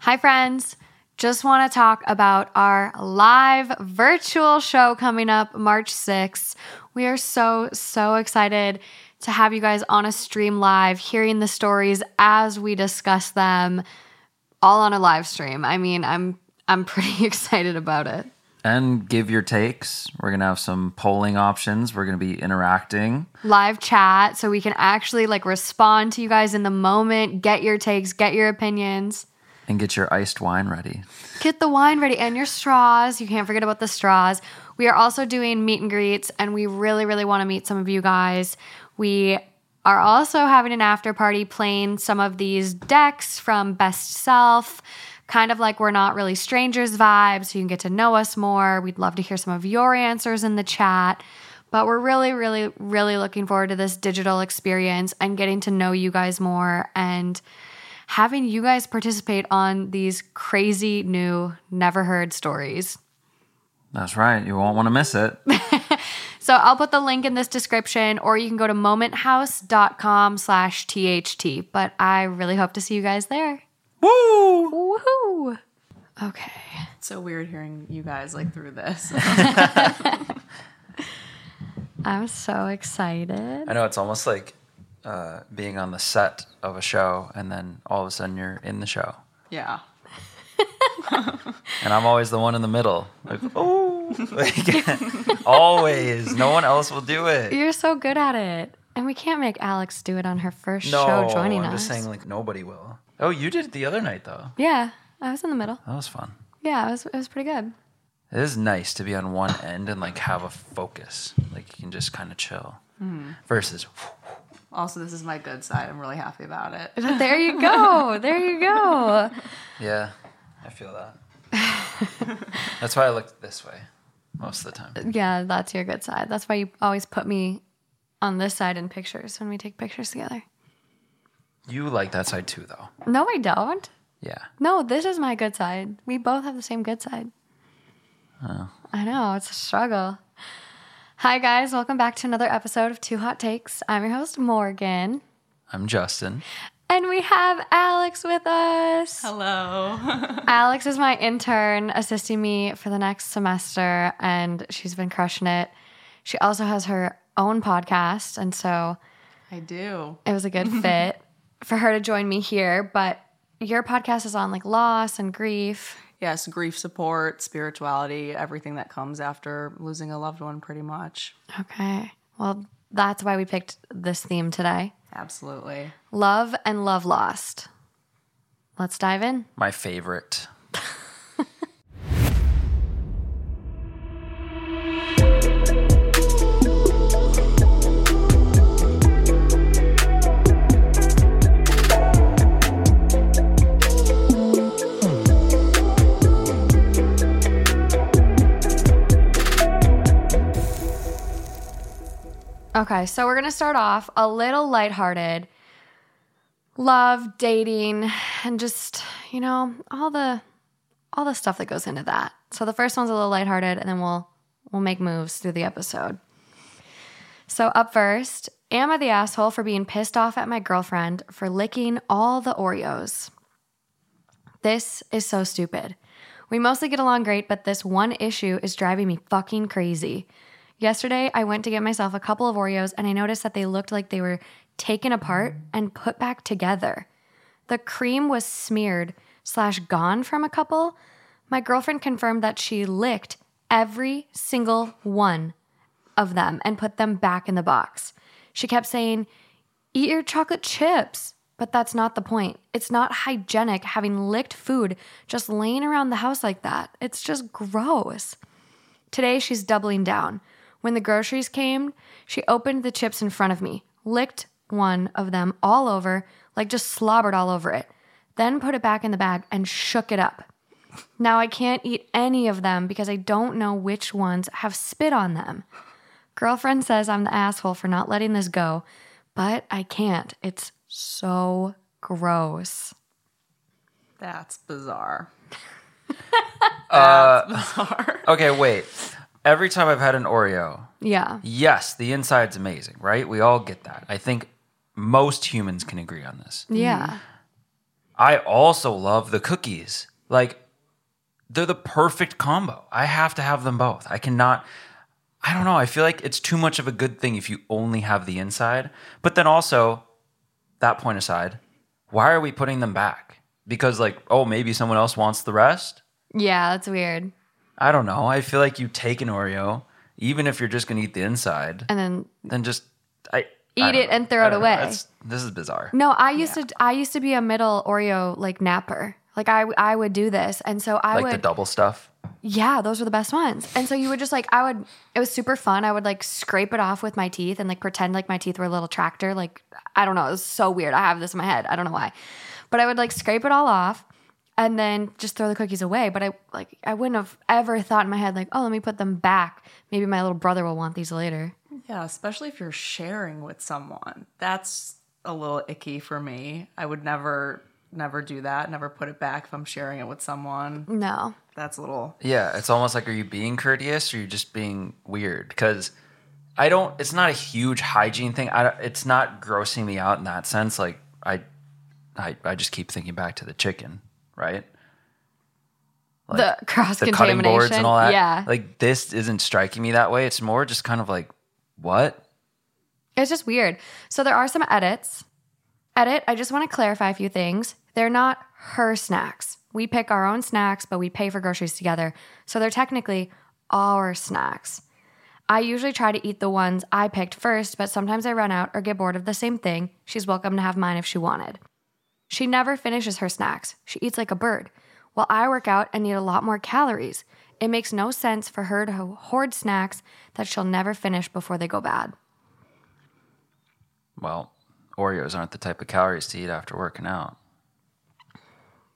Hi, friends. Just want to talk about our live virtual show coming up March 6th. We are so, so excited to have you guys on a stream live, hearing the stories as we discuss them all on a live stream. I mean, I'm I'm pretty excited about it. and give your takes. We're gonna have some polling options. We're gonna be interacting. Live chat so we can actually like respond to you guys in the moment, get your takes, get your opinions. And get your iced wine ready. Get the wine ready and your straws. You can't forget about the straws. We are also doing meet and greets, and we really, really want to meet some of you guys. We are also having an after party playing some of these decks from Best Self, kind of like we're not really strangers vibes, so you can get to know us more. We'd love to hear some of your answers in the chat. But we're really, really, really looking forward to this digital experience and getting to know you guys more and having you guys participate on these crazy new never heard stories. That's right. You won't want to miss it. So I'll put the link in this description or you can go to momenthouse.com slash THT. But I really hope to see you guys there. Woo! Woohoo! Okay. It's so weird hearing you guys like through this. I'm so excited. I know it's almost like uh, being on the set of a show, and then all of a sudden you're in the show, yeah. and I'm always the one in the middle. Like, oh, like, always. No one else will do it. You're so good at it. And we can't make Aleks do it on her first No, show joining us. I'm just saying, like nobody will. Oh, you did it the other night though. yeah, I was in the middle. That was fun. Yeah, it was, it was pretty good. It is nice to be on one end and like have a focus. Like you can just kind of chill. Versus, Also, this is my good side. I'm really happy about it. There you go. There you go. yeah, I feel that. That's why I look this way most of the time. Yeah, that's your good side. That's why you always put me on this side in pictures when we take pictures together. You like that side too, though. No, I don't. Yeah. No, this is my good side. We both have the same good side. Oh. I know, it's a struggle. Hi, guys. Welcome back to another episode of Two Hot Takes. I'm your host, Morgan. I'm Justin. And we have Aleks with us. Hello. Aleks is my intern assisting me for the next semester, and she's been crushing it. She also has her own podcast, and so I do. it was a good fit for her to join me here. But your podcast is on like loss and grief. Yes, grief support, spirituality, everything that comes after losing a loved one, pretty much. Okay. Well, that's why we picked this theme today Absolutely. love and love lost. Let's dive in. My favorite. Okay, so we're gonna start off a little lighthearted. Love, dating, and just, you know, all the all the stuff that goes into that. So the first one's a little lighthearted, and then we'll we'll make moves through the episode. So up first, am I the asshole for being pissed off at my girlfriend for licking all the Oreos? This is so stupid. We mostly get along great, but this one issue is driving me fucking crazy. Yesterday, I went to get myself a couple of Oreos and I noticed that they looked like they were taken apart and put back together. The cream was smeared slash gone from a couple. My girlfriend confirmed that she licked every single one of them and put them back in the box. She kept saying, Eat your chocolate chips. But that's not the point. It's not hygienic having licked food just laying around the house like that. It's just gross. Today, she's doubling down. When the groceries came, she opened the chips in front of me, licked one of them all over, like just slobbered all over it. then put it back in the bag and shook it up. Now I can't eat any of them because I don't know which ones have spit on them. Girlfriend says I'm the asshole for not letting this go, but I can't. It's so gross. That's bizarre. Uh, That's bizarre. Okay, wait. Every time I've had an Oreo, Yeah. yes, the inside's amazing, right? We all get that. I think most humans can agree on this. Yeah. Mm-hmm. I also love the cookies. Like, they're the perfect combo. I have to have them both. I cannot. I don't know. I feel like it's too much of a good thing if you only have the inside. But then also, that point aside, why are we putting them back? Because, like, oh, maybe someone else wants the rest? Yeah, that's weird. I don't know. I feel like you take an Oreo, even if you're just going to eat the inside, And then then just I Eat it and throw it away. That's- This is bizarre. No, I used to I used to be a middle Oreo like napper. Like I I would do this. And so I Like would the Double Stuf. Yeah, those were the best ones. And so you would just like I would it was super fun. I would like scrape it off with my teeth and like pretend like my teeth were a little tractor. Like I don't know, it was so weird. I have this in my head. I don't know why. But I would like scrape it all off and then just throw the cookies away. But I like I wouldn't have ever thought in my head like, "Oh, let me put them back. Maybe my little brother will want these later." Yeah, especially if you're sharing with someone. That's a little icky for me. I would never never do that. Never put it back if I'm sharing it with someone. No. That's a little Yeah, it's almost like are you being courteous or are you just being weird? Because I don't. It's not a huge hygiene thing. I. don't- It's not grossing me out in that sense. Like I, I, I just keep thinking back to the chicken, right? the cross the cutting contamination. boards and all that. Yeah. Like this isn't striking me that way. It's more just kind of like, what? It's just weird. So there are some edits. Edit, I just want to clarify a few things. They're not her snacks. We pick our own snacks, but we pay for groceries together. So they're technically our snacks. I usually try to eat the ones I picked first, but sometimes I run out or get bored of the same thing. She's welcome to have mine if she wanted. She never finishes her snacks. She eats like a bird. While I work out and need a lot more calories, it makes no sense for her to hoard snacks that she'll never finish before they go bad. Well, Oreos aren't the type of calories to eat after working out.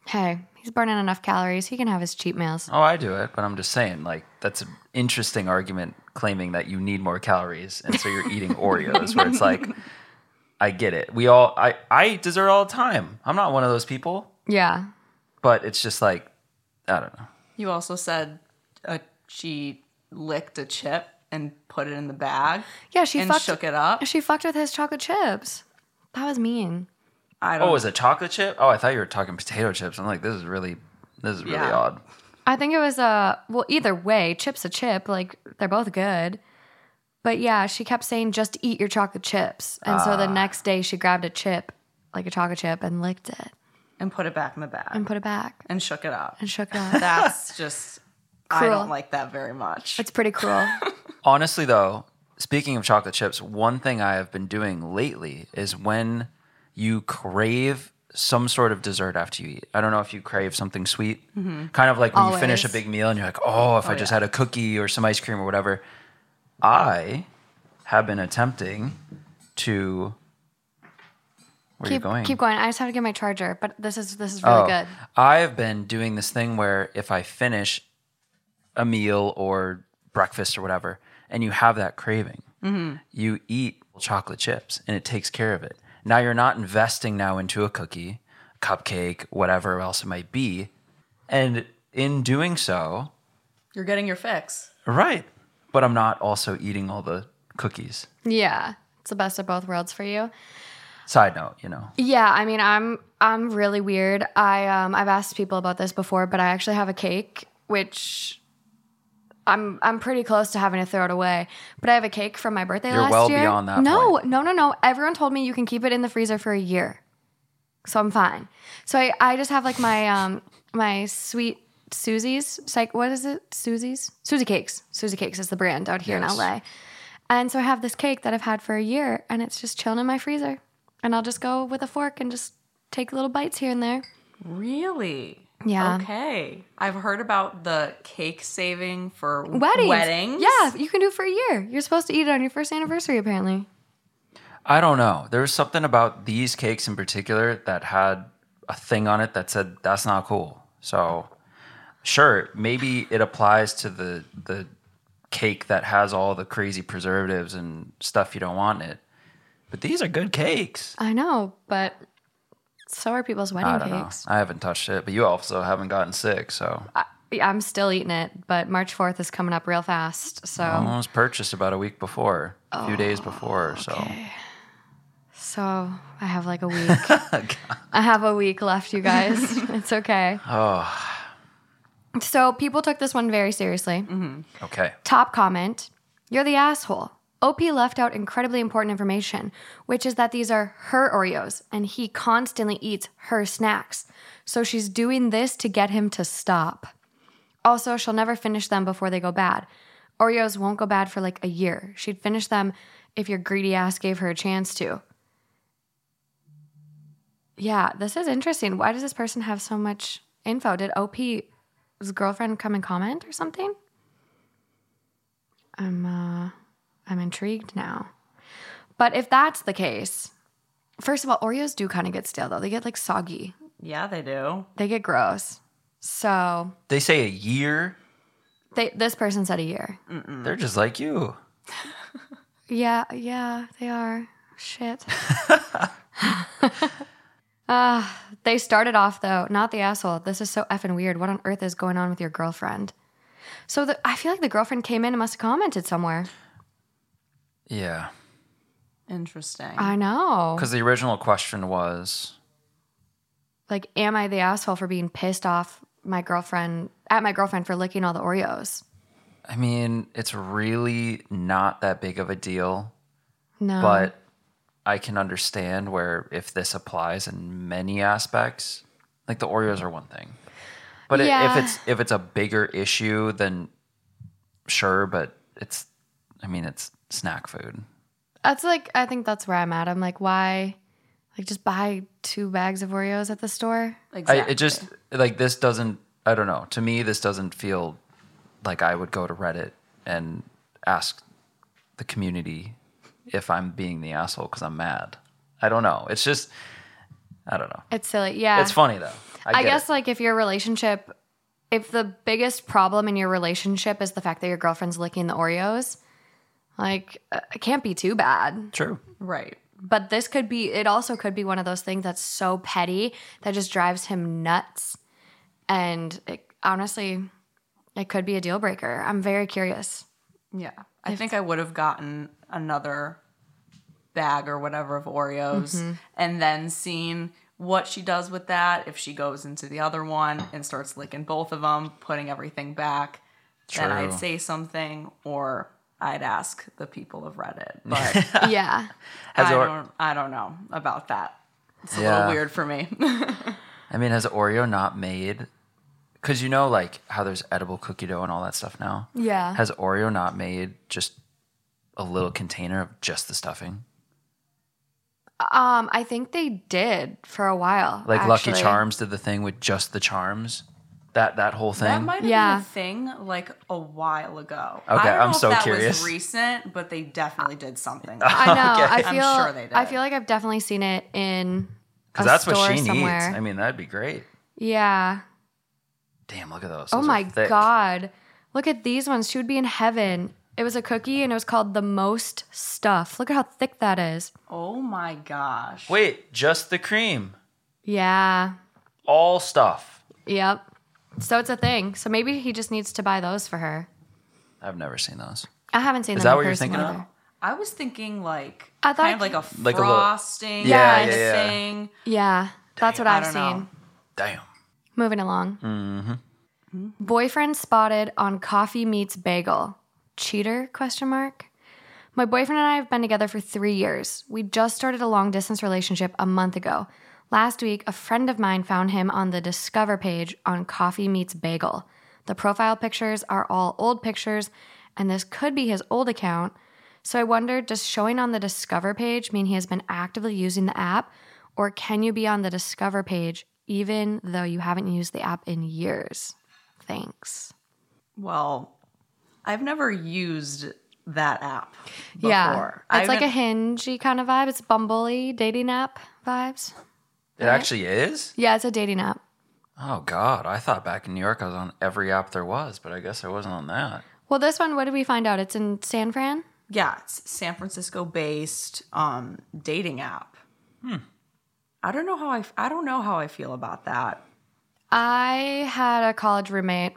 Hey, he's burning enough calories. He can have his cheat meals. Oh, I do it, but I'm just saying, like, that's an interesting argument claiming that you need more calories, and so you're eating Oreos, where it's like, I get it. We all, I, I eat dessert all the time. I'm not one of those people, Yeah. but it's just like, I don't know. You also said uh, she licked a chip and put it in the bag. Yeah, she and fucked shook it up. She fucked with his chocolate chips. That was mean. I don't. Oh, is it chocolate chip? Oh, I thought you were talking potato chips. I'm like, this is really, this is really Yeah. odd. I think it was a well, either way, chip's a chip. Like they're both good. But yeah, she kept saying just eat your chocolate chips. And so the ah. next day she grabbed a chip, like a chocolate chip, and licked it and put it back in the bag and put it back and shook it up. and shook it up. That's just. I Cruel. don't like that very much. it's pretty cruel. Honestly, though, speaking of chocolate chips, one thing I have been doing lately is when you crave some sort of dessert after you eat. I don't know if you crave something sweet, mm-hmm. kind of like when you finish a Always. big meal and you're like, oh, if oh, I just yeah. had a cookie or some ice cream or whatever. I have been attempting to. Where are you keep going? keep going. I just have to get my charger, but this is this is really Oh, good. I've been doing this thing where if I finish a meal or breakfast or whatever, and you have that craving, Mm-hmm. you eat chocolate chips and it takes care of it. Now you're not investing now into a cookie, cupcake, whatever else it might be. And in doing so, You're getting your fix. right. But I'm not also eating all the cookies. Yeah. It's the best of both worlds for you. Side note, you know. Yeah, I mean, I'm I'm really weird. I um I've asked people about this before, but I actually have a cake which I'm I'm pretty close to having to throw it away. But I have a cake from my birthday You're last well year. beyond that No, point. no, no, no. Everyone told me you can keep it in the freezer for a year. So I'm fine. So I, I just have like my um my sweet Susie's like what is it? Susie's? SusieCakes. Susie Cakes is the brand out here Yes. in LA. And so I have this cake that I've had for a year and it's just chilling in my freezer. And I'll just go with a fork and just take little bites here and there. Really? Yeah. Okay. I've heard about the cake saving for Weddings. Weddings. Yeah, you can do it for a year. You're supposed to eat it on your first anniversary, apparently. I don't know. There was something about these cakes in particular that had a thing on it that said that's not cool. So sure, maybe it applies to the the cake that has all the crazy preservatives and stuff you don't want in it. But these are good cakes. I know, but so are people's wedding I don't cakes. know. I haven't touched it, but you also haven't gotten sick, so I, I'm still eating it, but March 4th is coming up real fast. So, I was purchased about a week before, a few days oh, before. So so I have like a week. I have a week left, you guys. it's okay. oh, So people took this one very seriously. Mm-hmm. okay. Top comment You're the asshole. OP left out incredibly important information, which is that these are her Oreos and he constantly eats her snacks. So she's doing this to get him to stop. Also, she'll never finish them before they go bad. Oreos won't go bad for like a year. She'd finish them if your greedy ass gave her a chance to. Yeah, this is interesting. Why does this person have so much info? Did OP's girlfriend come and comment or something? I'm uh I'm intrigued now. But if that's the case, first of all, Oreos do kind of get stale though. They get like soggy. Yeah, they do. They get gross. So They say a year. they this person said a year. They're just like you. Yeah, yeah, they are. Shit. uh, they started off though, not the asshole. This is so effing weird. What on earth is going on with your girlfriend? So the, I feel like the girlfriend came in and must have commented somewhere. Yeah. Interesting. I know. Because the original question was Like, am I the asshole for being pissed off my girlfriend at my girlfriend for licking all the Oreos? I mean, it's really not that big of a deal, No. but I can understand where if this applies in many aspects, like the Oreos are one thing. But Yeah. if it's if it's a bigger issue, then sure, but it's I mean, it's snack food. That's like I think that's where I'm at. I'm like, why like just buy two bags of Oreos at the store? I, it just like this doesn't I don't know. To me this doesn't feel like I would go to Reddit and ask the community if I'm being the asshole because I'm mad. I don't know. It's just I don't know. It's silly. Yeah. It's funny though. I, I guess it. like if your relationship if the biggest problem in your relationship is the fact that your girlfriend's licking the Oreos, like uh, it can't be too bad. true. right. But this could be it also could be one of those things that's so petty that just drives him nuts. And it, honestly, it could be a deal breaker. I'm very curious. Yeah. I think I would have gotten another bag or whatever of Oreos Mm-hmm. and then seeing what she does with that. If she goes into the other one and starts licking both of them, putting everything back, then I'd say something or I'd ask the people of Reddit. But yeah. I don't I don't know about that. It's a Yeah. little weird for me. I mean, has Oreo not made because you know like how there's edible cookie dough and all that stuff now? Yeah. Has Oreo not made just a little container of just the stuffing? Um, I think they did for a while. Like Lucky actually. Charms did the thing with just the charms. That that whole thing. That might have Yeah. been a thing like a while ago. Okay, I don't I'm know so if that curious. Was recent, but they definitely did something. I know. I I'm feel. sure they I feel like I've definitely seen it in a Because that's what store she somewhere. needs. I mean, that'd be great. yeah. Damn, look at those. Oh Those are my thick. god. Look at these ones. She would be in heaven. It was a cookie and it was called the most stuff. Look at how thick that is. oh my gosh. Wait, just the cream. Yeah. All stuff. Yep. So it's a thing. So maybe he just needs to buy those for her. I've never seen those. I haven't seen Is them that in what you're person thinking of? I was thinking like I thought- kind of like a Like a little- frosting Yeah, kind yeah, yeah. thing. Yeah. That's what I I've seen. know. Damn. Moving along. Mm-hmm. Boyfriend spotted on coffee meets bagel. Cheater? Question mark. My boyfriend and I have been together for three years. We just started a long distance relationship a month ago. Last week, a friend of mine found him on the Discover page on Coffee Meets Bagel. The profile pictures are all old pictures, and this could be his old account. So I wondered does showing on the Discover page mean he has been actively using the app, or can you be on the Discover page even though you haven't used the app in years? Thanks. Well, I've never used that app before. Yeah. I It's like a haven't- hingy kind of vibe. It's Bumbley dating app vibes. It actually is? Yeah, it's a dating app. Oh God. I thought back in New York I was on every app there was, but I guess I wasn't on that. Well, this one, what did we find out? It's in San Fran. Yeah, it's San Francisco based um, dating app. Hmm. I don't know how I I don't know how I feel about that. I had a college roommate,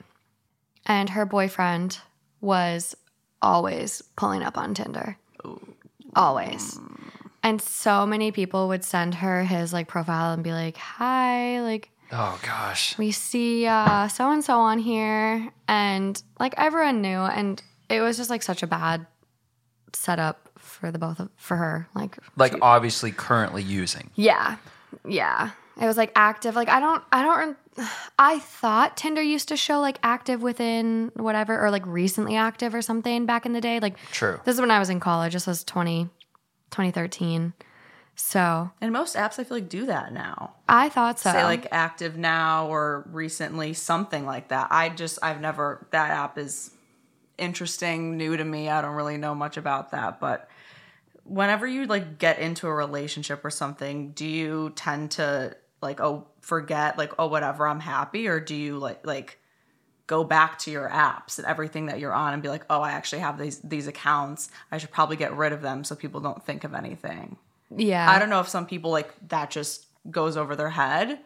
and her boyfriend was always pulling up on Tinder. Always. And so many people would send her his like profile and be like, "Hi, like Oh gosh. we see uh so and so on here." And like everyone knew and it was just like such a bad setup for the both of for her. Like Like obviously currently using. yeah. Yeah. It was like active. Like I don't I don't I thought Tinder used to show like active within whatever or like recently active or something back in the day. Like True. this is when I was in college. This was 20 2013. So, And most apps I feel like do that now. I thought so. Say like active now or recently, something like that. I just I've never that app is interesting, new to me. I don't really know much about that, but whenever you like get into a relationship or something, do you tend to like oh forget like oh whatever, I'm happy or do you like like go back to your apps and everything that you're on and be like, "Oh, I actually have these these accounts. I should probably get rid of them so people don't think of anything." yeah. I don't know if some people like that just goes over their head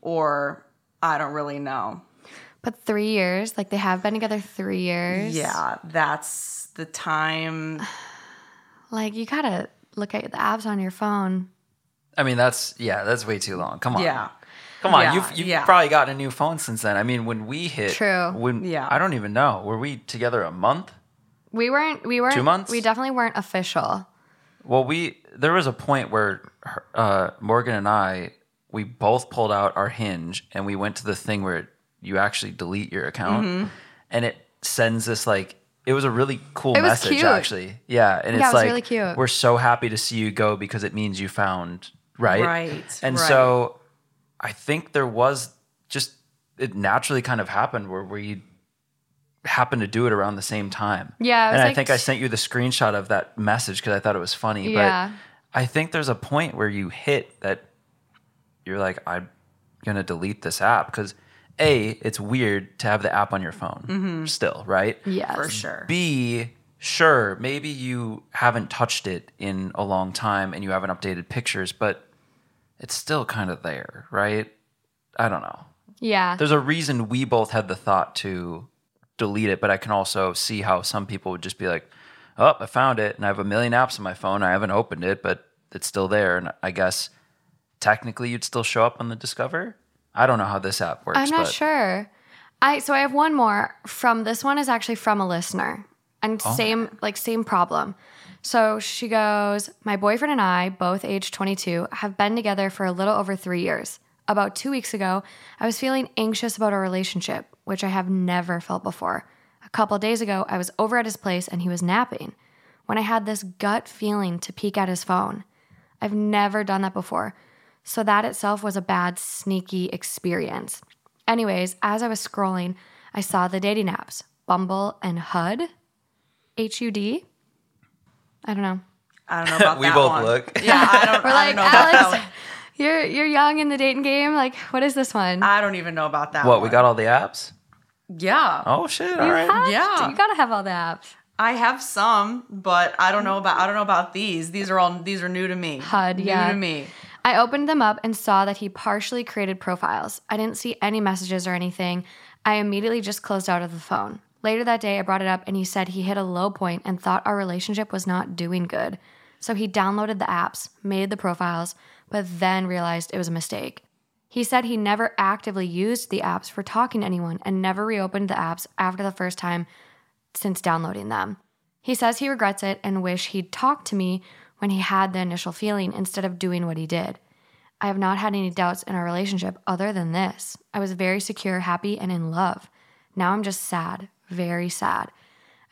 or I don't really know. but 3 years, like they have been together 3 years. Yeah, that's the time. Like you got to look at the apps on your phone. I mean that's yeah, that's way too long. Come on. Yeah. Come on, Yeah, you've you've yeah. probably gotten a new phone since then. I mean, when we hit, True. When Yeah. I don't even know. Were we together a month? We weren't we weren't Two months? we definitely weren't official. Well, we there was a point where uh, Morgan and I we both pulled out our Hinge and we went to the thing where you actually delete your account, Mm-hmm. and it sends this like it was a really cool message cute. actually. Yeah, and it's it like really we're so happy to see you go because it means you found right, Right, and right. so I think there was just it naturally kind of happened where we happened to do it around the same time. Yeah, it was and I think I sent you the screenshot of that message because I thought it was funny. Yeah. But I think there's a point where you hit that you're like, I'm gonna delete this app because a it's weird to have the app on your phone Mm-hmm. still, right? Yes. For sure. B, sure, maybe you haven't touched it in a long time and you haven't updated pictures, but it's still kind of there, right? I don't know. Yeah. There's a reason we both had the thought to delete it, but I can also see how some people would just be like, "Oh, I found it, and I have a million apps on my phone. I haven't opened it, but it's still there." And I guess technically, you'd still show up on the Discover. I don't know how this app works. I'm not but sure. I so I have one more from this one is actually from a listener. And same like same problem. So she goes, "My boyfriend and I, both age 22, have been together for a little over 3 years. About 2 weeks ago, I was feeling anxious about our relationship, which I have never felt before. A couple days ago, I was over at his place and he was napping. When I had this gut feeling to peek at his phone. I've never done that before. So that itself was a bad, sneaky experience. Anyways, as I was scrolling, I saw the dating apps Bumble and HUD. H U D. I don't know. I don't know about that. we that both one. look. Yeah, I don't, We're I like, don't know about that Aleks, one. you're you're young in the dating game. Like, what is this one? I don't even know about that What one. we got all the apps? Yeah. Oh shit! You All right. have to- Yeah. you gotta have all the apps. I have some, but I don't know about I don't know about these. These are all these are new to me. HUD, yeah. new yeah. to me. I opened them up and saw that he partially created profiles. I didn't see any messages or anything. I immediately just closed out of the phone. Later that day, I brought it up and he said he hit a low point and thought our relationship was not doing good. So he downloaded the apps, made the profiles, but then realized it was a mistake. He said he never actively used the apps for talking to anyone and never reopened the apps after the first time since downloading them. He says he regrets it and wish he'd talked to me when he had the initial feeling instead of doing what he did. I have not had any doubts in our relationship other than this. I was very secure, happy, and in love. Now I'm just sad, very sad.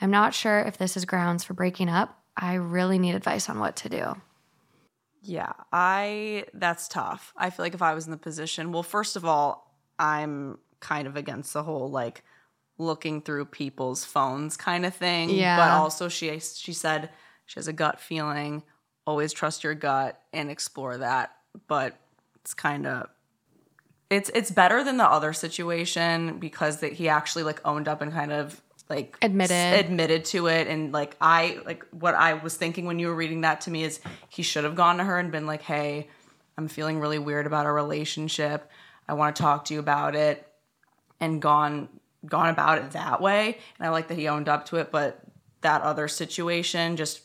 I'm not sure if this is grounds for breaking up. I really need advice on what to do. Yeah, I that's tough. I feel like if I was in the position, well, first of all, I'm kind of against the whole like looking through people's phones kind of thing. Yeah. But also she she said she has a gut feeling, always trust your gut and explore that. But it's kind of it's it's better than the other situation because that he actually like owned up and kind of like Admitted. s- admitted to it and like I like what I was thinking when you were reading that to me is he should have gone to her and been like, "Hey, I'm feeling really weird about our relationship. I want to talk to you about it." And gone gone about it that way. And I like that he owned up to it, but that other situation just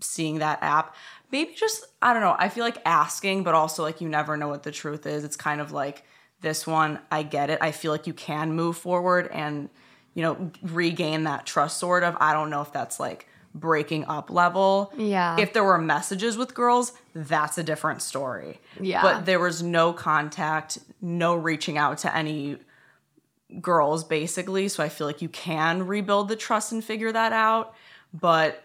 seeing that app maybe just i don't know i feel like asking but also like you never know what the truth is. It's kind of like this one i get it. I feel like you can move forward and you know regain that trust sort of. I don't know if that's like breaking up level. Yeah. if there were messages with girls that's a different story. Yeah. but there was no contact no reaching out to any girls basically. So i feel like you can rebuild the trust and figure that out. But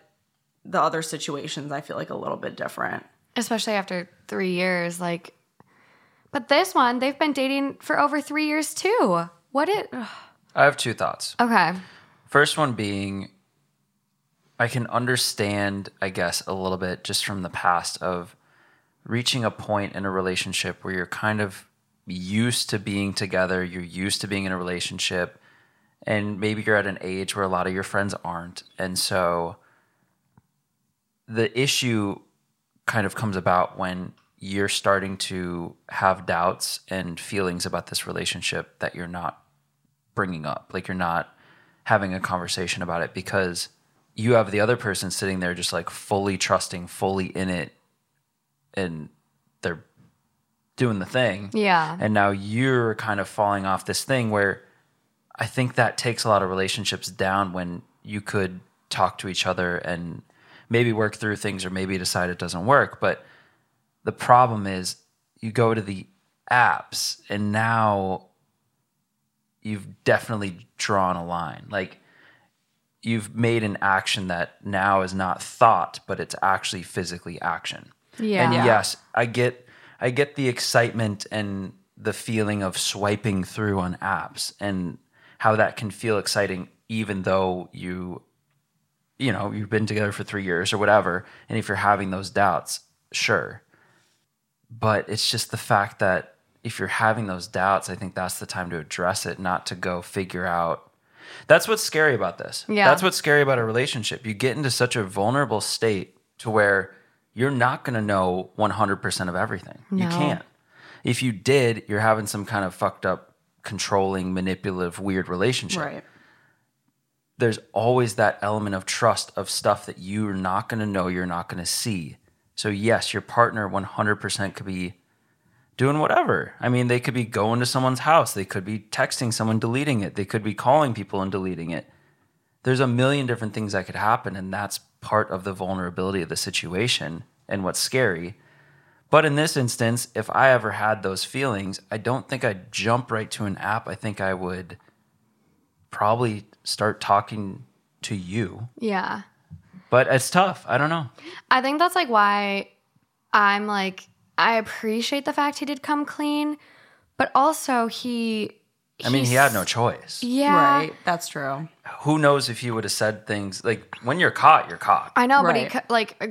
the other situations I feel like a little bit different. especially after three years. Like, but this one, they've been dating for over three years too. What it? ugh. I have two thoughts. Okay. First one being, I can understand, I guess, a little bit just from the past of reaching a point in a relationship where you're kind of used to being together, you're used to being in a relationship, and maybe you're at an age where a lot of your friends aren't. And so the issue kind of comes about when you're starting to have doubts and feelings about this relationship that you're not bringing up. Like you're not having a conversation about it because you have the other person sitting there just like fully trusting, fully in it, and they're doing the thing. Yeah. And now you're kind of falling off this thing where I think that takes a lot of relationships down when you could talk to each other and maybe work through things or maybe decide it doesn't work. But the problem is you go to the apps and now you've definitely drawn a line. Like you've made an action that now is not thought, but it's actually physically action. Yeah. And yes, I get I get the excitement and the feeling of swiping through on apps and how that can feel exciting even though you you know, you've been together for 3 years or whatever and if you're having those doubts, sure. But it's just the fact that if you're having those doubts, I think that's the time to address it, not to go figure out that's what's scary about this. Yeah. That's what's scary about a relationship. You get into such a vulnerable state to where you're not going to know 100% of everything. You can't. If you did, you're having some kind of fucked up, controlling, manipulative, weird relationship. Right. There's always that element of trust of stuff that you're not going to know, you're not going to see. So, yes, your partner 100% could be doing whatever. I mean, they could be going to someone's house, they could be texting someone, deleting it, they could be calling people and deleting it. There's a million different things that could happen, and that's part of the vulnerability of the situation and what's scary. But in this instance, if I ever had those feelings, I don't think I'd jump right to an app. I think I would probably start talking to you. Yeah. But it's tough. I don't know. I think that's like why I'm like I appreciate the fact he did come clean, but also he. I mean, he had no choice. Yeah, Right. That's true. Who knows if he would have said things like, when you're caught, you're caught. I know, but he like.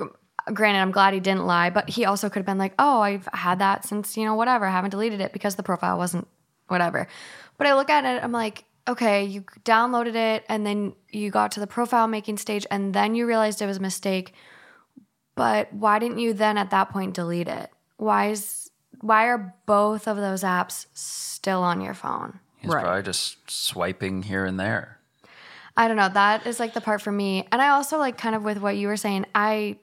Granted, I'm glad he didn't lie, but he also could have been like, "Oh, I've had that since you know whatever. I haven't deleted it because the profile wasn't whatever." But I look at it, I'm like, "Okay, you downloaded it, and then you got to the profile making stage, and then you realized it was a mistake. But why didn't you then at that point delete it? Why is why are both of those apps still on your phone?" He's Right. probably just swiping here and there. I don't know. That is like the part for me. And I also like kind of with what you were saying, I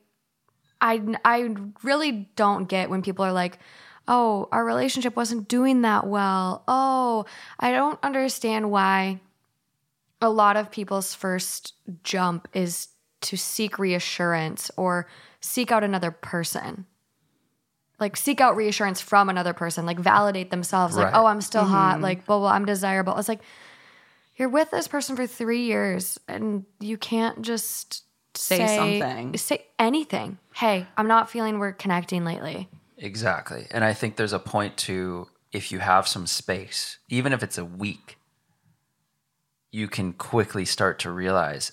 I I really don't get when people are like, "Oh, our relationship wasn't doing that well." Oh, I don't understand why a lot of people's first jump is to seek reassurance or seek out another person. Like seek out reassurance from another person, like validate themselves, like, "Oh, I'm still hot," mm-hmm. like, "Blah blah, I'm desirable." It's like you're with this person for three years and you can't just Say something. Say anything. Hey, I'm not feeling we're connecting lately. Exactly. And I think there's a point to if you have some space, even if it's a week, you can quickly start to realize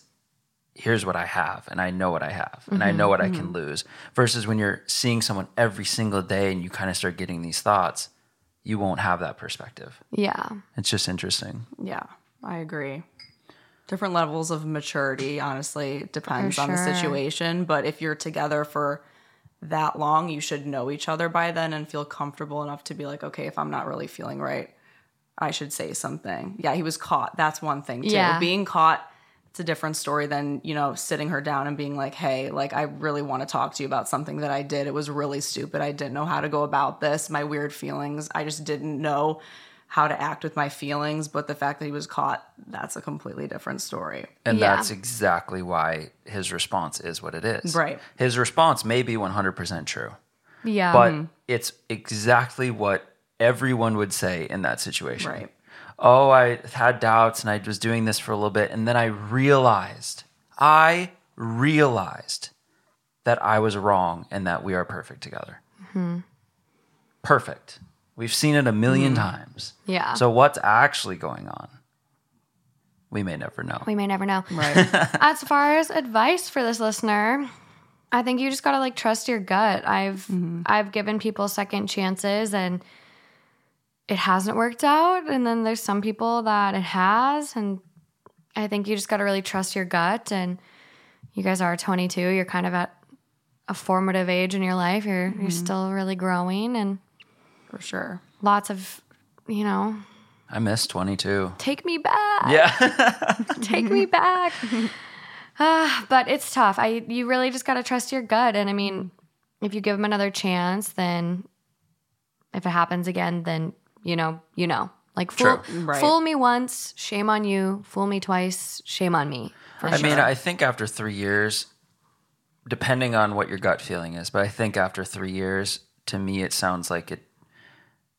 here's what I have and I know what I have and I mm-hmm, know what I can mm-hmm. lose versus when you're seeing someone every single day and you kind of start getting these thoughts, you won't have that perspective. Yeah. It's just interesting. Yeah, I agree. Different levels of maturity, honestly, depends on the situation. But if you're together for that long, you should know each other by then and feel comfortable enough to be like, okay, if I'm not really feeling right, I should say something. Yeah, he was caught. That's one thing too. Yeah. Being caught, it's a different story than, you know, sitting her down and being like, hey, like I really want to talk to you about something that I did. It was really stupid. I didn't know how to go about this. My weird feelings. I just didn't know how to act with my feelings. But the fact that he was caught, that's a completely different story. And Yeah. that's exactly why his response is what it is. Right. His response may be 100% true, Yeah. but mm-hmm. it's exactly what everyone would say in that situation. Right. Oh, I had doubts and I was doing this for a little bit. And then I realized, I realized that I was wrong and that we are perfect together. Mm-hmm. Perfect. We've seen it a 1000000 hmm. times. Yeah. So, what's actually going on? We may never know. we may never know. Right. as far as advice for this listener, I think you just gotta like trust your gut. I've mm-hmm. I've given people second chances and it hasn't worked out, and then there's some people that it has, and I think you just gotta really trust your gut. And you guys are 22. You're kind of at a formative age in your life. You're you're mm-hmm. still really growing, and for sure. lots of you know I miss 22. take me back. Yeah. take me back. Ah, but it's tough. I you really just got to trust your gut and I mean, if you give them another chance, then if it happens again, then you know, you know. Like fool, True. Right. fool me once, shame on you. Fool me twice, shame on me. For I sure. mean, I think after three years, depending on what your gut feeling is, but I think after three years, to me, it sounds like it.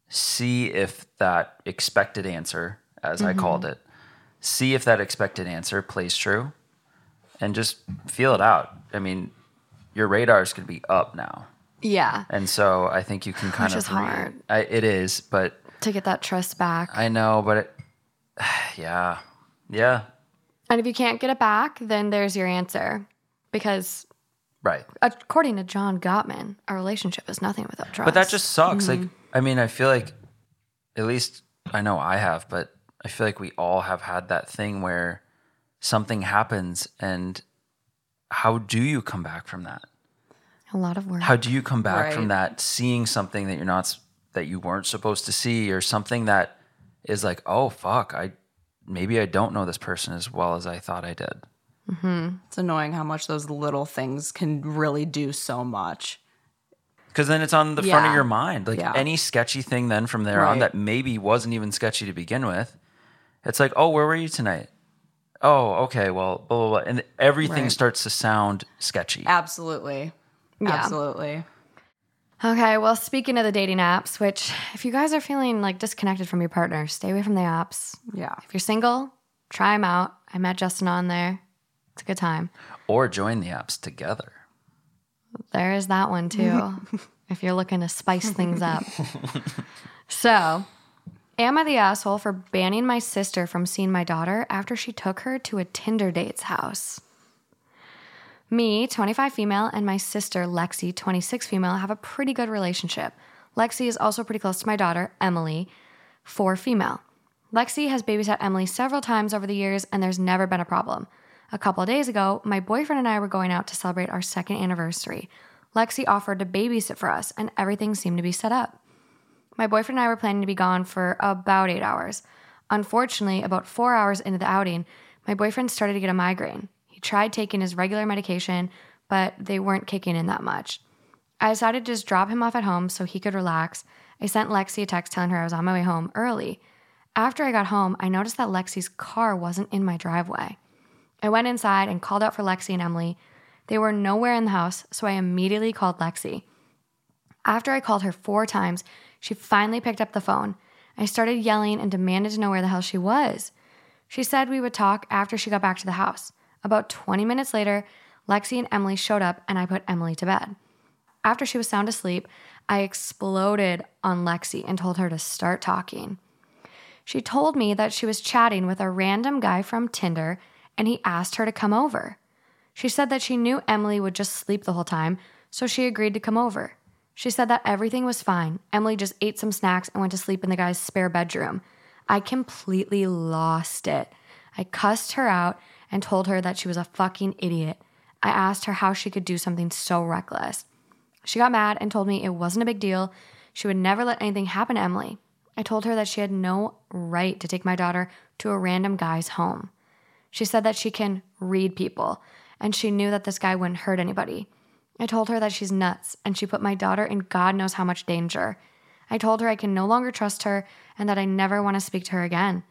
See if that expected answer, as I called it, see if that expected answer plays true, and just feel it out. I mean, your radar is going to be up now, yeah, and so I think you can kind Which of is hard. I, it is, but to get that trust back. I know, but it, yeah, yeah, and if you can't get it back, then there's your answer. Because right. according to John Gottman, a relationship is nothing without trust. But that just sucks. Like, Mm-hmm. I mean, I feel like, at least I know I have, but I feel like we all have had that thing where something happens and how do you come back from that? a lot of work. How do you come back from that seeing something that you're not, that you weren't supposed to see or something that is like, oh, fuck, I, maybe I don't know this person as well as I thought I did. Mm-hmm. It's annoying how much those little things can really do so much. Because then it's on the front of your mind. Like Yeah. any sketchy thing, then from there on that maybe wasn't even sketchy to begin with, it's like, oh, where were you tonight? Oh, okay, well, blah, blah, blah. And everything Right. starts to sound sketchy. Absolutely. Yeah. Absolutely. Okay, well, speaking of the dating apps, which if you guys are feeling like disconnected from your partner, stay away from the apps. Yeah. If you're single, try them out. I met Justin on there. It's a good time. Or join the apps together. There is that one too, if you're looking to spice things up. so, am I the asshole for banning my sister from seeing my daughter after she took her to a Tinder date's house? Me, 25 female, and my sister, Lexi, 26 female, have a pretty good relationship. Lexi is also pretty close to my daughter, Emily, 4 female. Lexi has babysat Emily several times over the years, and there's never been a problem. A couple of days ago, my boyfriend and I were going out to celebrate our second anniversary. Lexi offered to babysit for us, and everything seemed to be set up. My boyfriend and I were planning to be gone for about eight hours. Unfortunately, about four hours into the outing, my boyfriend started to get a migraine. He tried taking his regular medication, but they weren't kicking in that much. I decided to just drop him off at home so he could relax. I sent Lexi a text telling her I was on my way home early. After I got home, I noticed that Lexi's car wasn't in my driveway. I went inside and called out for Lexi and Emily. They were nowhere in the house, so I immediately called Lexi. After I called her four times, she finally picked up the phone. I started yelling and demanded to know where the hell she was. She said we would talk after she got back to the house. About 20 minutes later, Lexi and Emily showed up and I put Emily to bed. After she was sound asleep, I exploded on Lexi and told her to start talking. She told me that she was chatting with a random guy from Tinder and he asked her to come over. She said that she knew Emily would just sleep the whole time, so she agreed to come over. She said that everything was fine. Emily just ate some snacks and went to sleep in the guy's spare bedroom. I completely lost it. I cussed her out and told her that she was a fucking idiot. I asked her how she could do something so reckless. She got mad and told me it wasn't a big deal. She would never let anything happen to Emily. I told her that she had no right to take my daughter to a random guy's home. She said that she can read people and she knew that this guy wouldn't hurt anybody. I told her that she's nuts and she put my daughter in God knows how much danger. I told her I can no longer trust her and that I never want to speak to her again.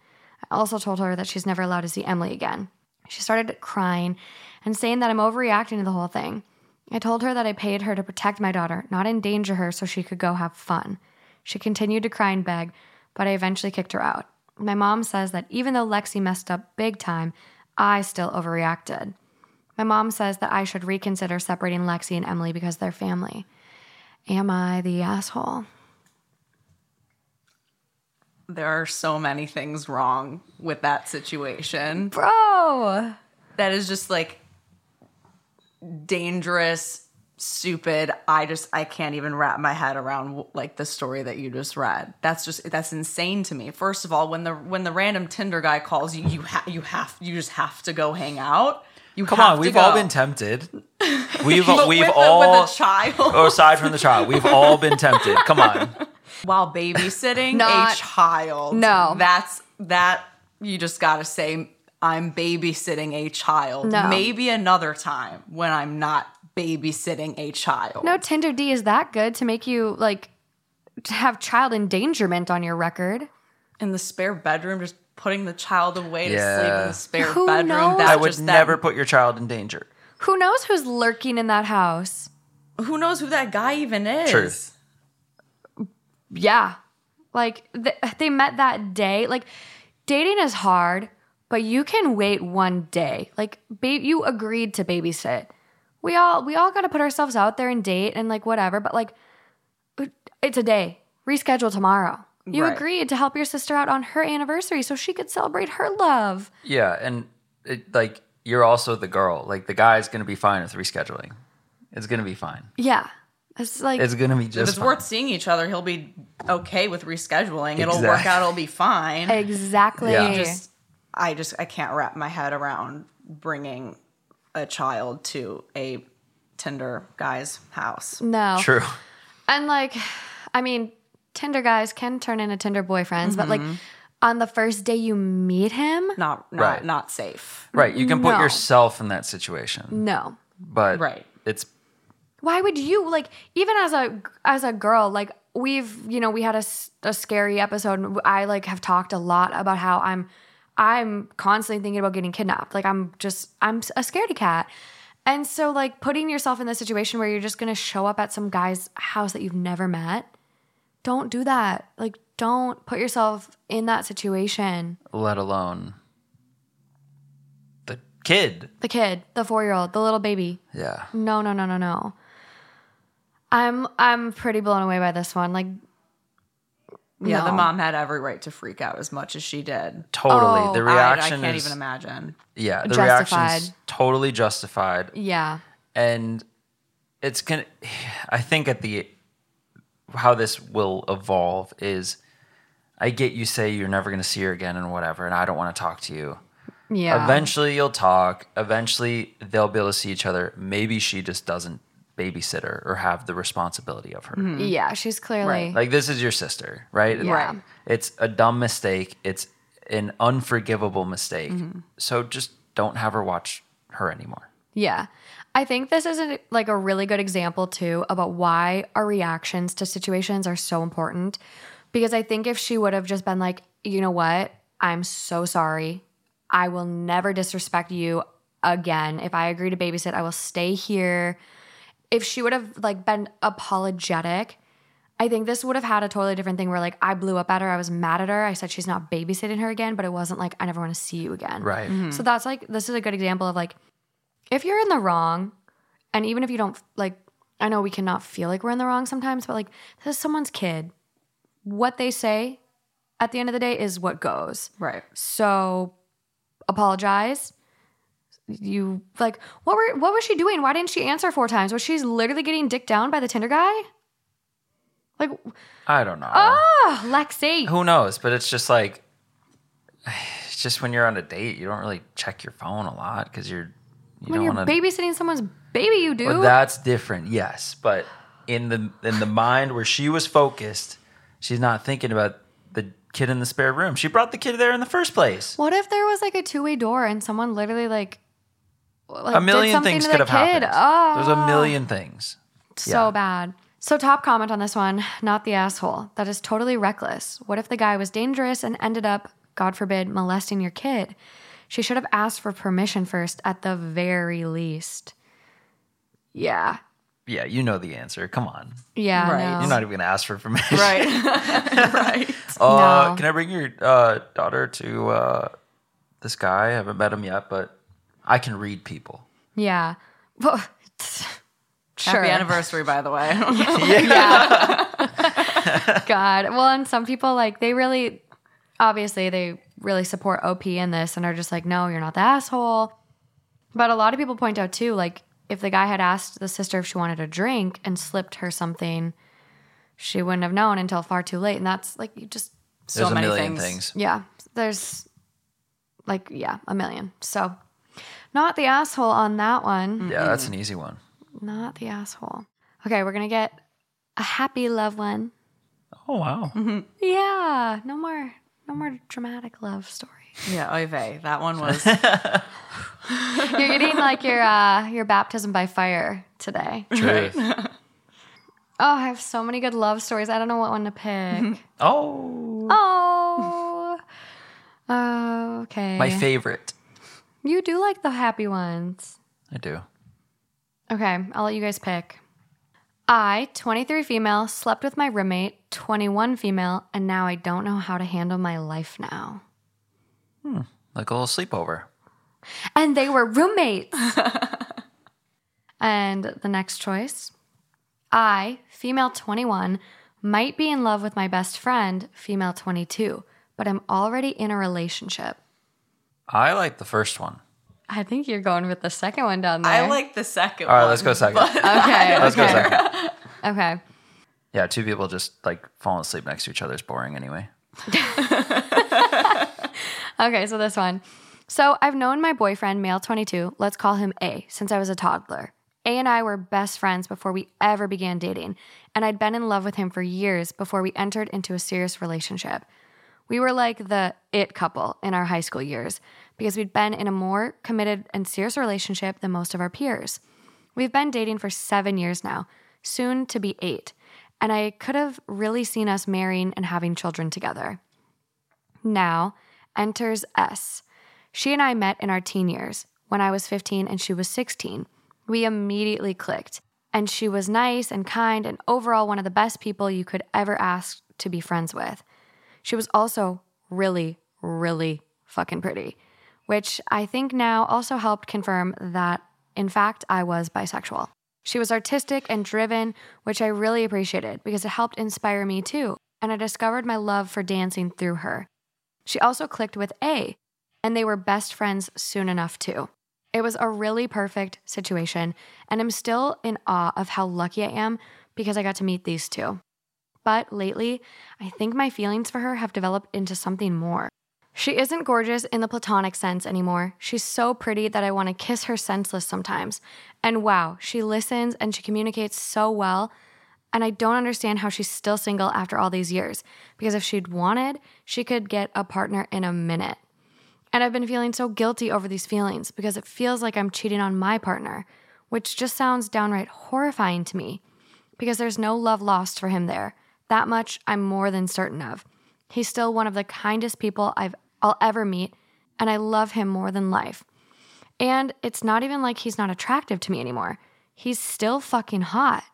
I also told her that she's never allowed to see Emily again. She started crying and saying that I'm overreacting to the whole thing. I told her that I paid her to protect my daughter, not endanger her so she could go have fun. She continued to cry and beg, but I eventually kicked her out. My mom says that even though Lexi messed up big time, I still overreacted. My mom says that I should reconsider separating Lexi and Emily because they're family. Am I the asshole? There are so many things wrong with that situation. Bro! That is just like dangerous, stupid. I just I can't even wrap my head around like the story that you just read. That's just that's insane to me. First of all, when the when the random Tinder guy calls you, you ha- you have you just have to go hang out. You Come have on, to we've go. all been tempted. We've But we've with, all the, with a child or aside from the child, we've all been tempted. Come on. while babysitting Not- a child. No. that's that. You just got to say I'm babysitting a child. No. Maybe another time when I'm not babysitting a child. No Tinder D is that good to make you like to have child endangerment on your record. in the spare bedroom, just putting the child away to sleep in the spare Who bedroom. knows? That's I would just that- never put your child in danger. Who knows who's lurking in that house? Who knows who that guy even is? Truth. Yeah. Like th- they met that day. Like dating is hard, but you can wait one day. Like ba- you agreed to babysit. We all we all got to put ourselves out there and date and like whatever, but like it's a day. Reschedule tomorrow. You Right. agreed to help your sister out on her anniversary so she could celebrate her love. Yeah, and it, like you're also the girl. Like the guy's gonna be fine with rescheduling. It's gonna be fine. Yeah. It's like It's gonna be just. If it's fine. worth seeing each other, he'll be okay with rescheduling. It'll work out. It'll be fine. exactly. Yeah. just I just I can't wrap my head around bringing a child to a Tinder guy's house. no. True. And like, I mean, Tinder guys can turn into Tinder boyfriends, but like mm-hmm. on the first day you meet him, Not not Right. not safe. Right. You can put No. yourself in that situation. no. But Right. it's Why would you like even as a as a girl like we've you know we had a, a scary episode I like have talked a lot about how I'm I'm constantly thinking about getting kidnapped. Like I'm just I'm a scaredy cat. And so like putting yourself in this situation where you're just going to show up at some guy's house that you've never met, don't do that. Like don't put yourself in that situation. let alone the kid. The kid, the 4-year-old, the little baby. Yeah. No, no, no, no, no. I'm I'm pretty blown away by this one. Like Yeah, the mom had every right to freak out as much as she did. Totally. Oh, the I, I can't is even imagine. yeah, the reaction reaction's totally justified. yeah. and it's gonna i think at the how this will evolve is i get you say you're never gonna see her again and whatever and i don't want to talk to you Yeah. eventually you'll talk eventually they'll be able to see each other maybe she just doesn't babysit her or have the responsibility of her mm-hmm. Yeah, she's clearly Right. like this is your sister right Yeah. Right. it's a dumb mistake it's an unforgivable mistake mm-hmm. so just don't have her watch her anymore Yeah. I think this is a, like a really good example too about why our reactions to situations are so important. Because I think if she would have just been like, you know what? I'm so sorry. I will never disrespect you again. If I agree to babysit, I will stay here. If she would have like been apologetic, I think this would have had a totally different thing where like I blew up at her, I was mad at her, I said she's not babysitting her again, but it wasn't like I never want to see you again. right mm-hmm. So that's like this is a good example of like if you're in the wrong, and even if you don't like, I know we cannot feel like we're in the wrong sometimes, but like this is someone's kid. What they say at the end of the day is what goes. Right. So apologize, you like what were what was she doing? Why didn't she answer four times? Was she literally getting dicked down by the Tinder guy? Like, I don't know. oh, Lexi. Who knows? But it's just like, it's just when you're on a date, you don't really check your phone a lot because you're, you when you're to. babysitting someone's baby, you do. But that's different, yes. But in the in the mind where she was focused, she's not thinking about the kid in the spare room. She brought the kid there in the first place. what if there was like a two way door and someone literally like, like a million something things to could have kid? happened. Oh, There's a million things. so yeah. bad. So top comment on this one, not the asshole. That is totally reckless. What if the guy was dangerous and ended up, God forbid, molesting your kid? She should have asked for permission first, at the very least. Yeah, Yeah, you know the answer. Come on. yeah, Right. no. You're not even gonna ask for permission. Right. right. Uh, No. Can I bring your uh, daughter to uh, this guy? I haven't met him yet, but I can read people. Yeah. Well, sure. Happy anniversary, by the way. Yeah. God. Well, and some people like they really, obviously, they really support OP in this and are just like, no, you're not the asshole. But a lot of people point out too, like if the guy had asked the sister if she wanted a drink and slipped her something, she wouldn't have known until far too late. And that's like you just, So There's a many million things. things. yeah. There's like yeah, a million. So, not the asshole on that one. Yeah, that's an easy one. Not the asshole. Okay, we're gonna get a happy love one. Oh wow. Yeah, no more, no more dramatic love story. yeah, Ove. That one was. You're getting like your uh, your baptism by fire today. Truth. Oh, I have so many good love stories. I don't know what one to pick. oh, oh, oh, okay. my favorite. You do like the happy ones. I do. Okay, I'll let you guys pick. I, 23 female, slept with my roommate, 21 female, and now I don't know how to handle my life now. Hmm, Like a little sleepover. and they were roommates. and the next choice I, female 21, might be in love with my best friend, female 22, but I'm already in a relationship. I like the first one. I think you're going with the second one down there. I like the second All right, one. let's go second. Okay. Let's go second. Okay. Yeah, two people just like falling asleep next to each other is boring anyway. Okay, so this one. So I've known my boyfriend, male 22, let's call him A, since I was a toddler. A and I were best friends before we ever began dating, and I'd been in love with him for years before we entered into a serious relationship. We were like the it couple in our high school years because we'd been in a more committed and serious relationship than most of our peers. We've been dating for seven years now, soon to be eight, and I could have really seen us marrying and having children together. Now enters S. She and I met in our teen years when I was 15 and she was 16. We immediately clicked, and she was nice and kind and overall one of the best people you could ever ask to be friends with. She was also really, really fucking pretty, which I think now also helped confirm that, in fact, I was bisexual. She was artistic and driven, which I really appreciated because it helped inspire me too, and I discovered my love for dancing through her. She also clicked with A, and they were best friends soon enough too. It was a really perfect situation, and I'm still in awe of how lucky I am because I got to meet these two. But lately, I think my feelings for her have developed into something more. She isn't gorgeous in the platonic sense anymore. She's so pretty that I want to kiss her senseless sometimes. And wow, she listens and she communicates so well. And I don't understand how she's still single after all these years, because if she'd wanted, she could get a partner in a minute. And I've been feeling so guilty over these feelings because it feels like I'm cheating on my partner, which just sounds downright horrifying to me because there's no love lost for him there. That much I'm more than certain of. He's still one of the kindest people I've I'll ever meet, and I love him more than life. And it's not even like he's not attractive to me anymore. He's still fucking hot.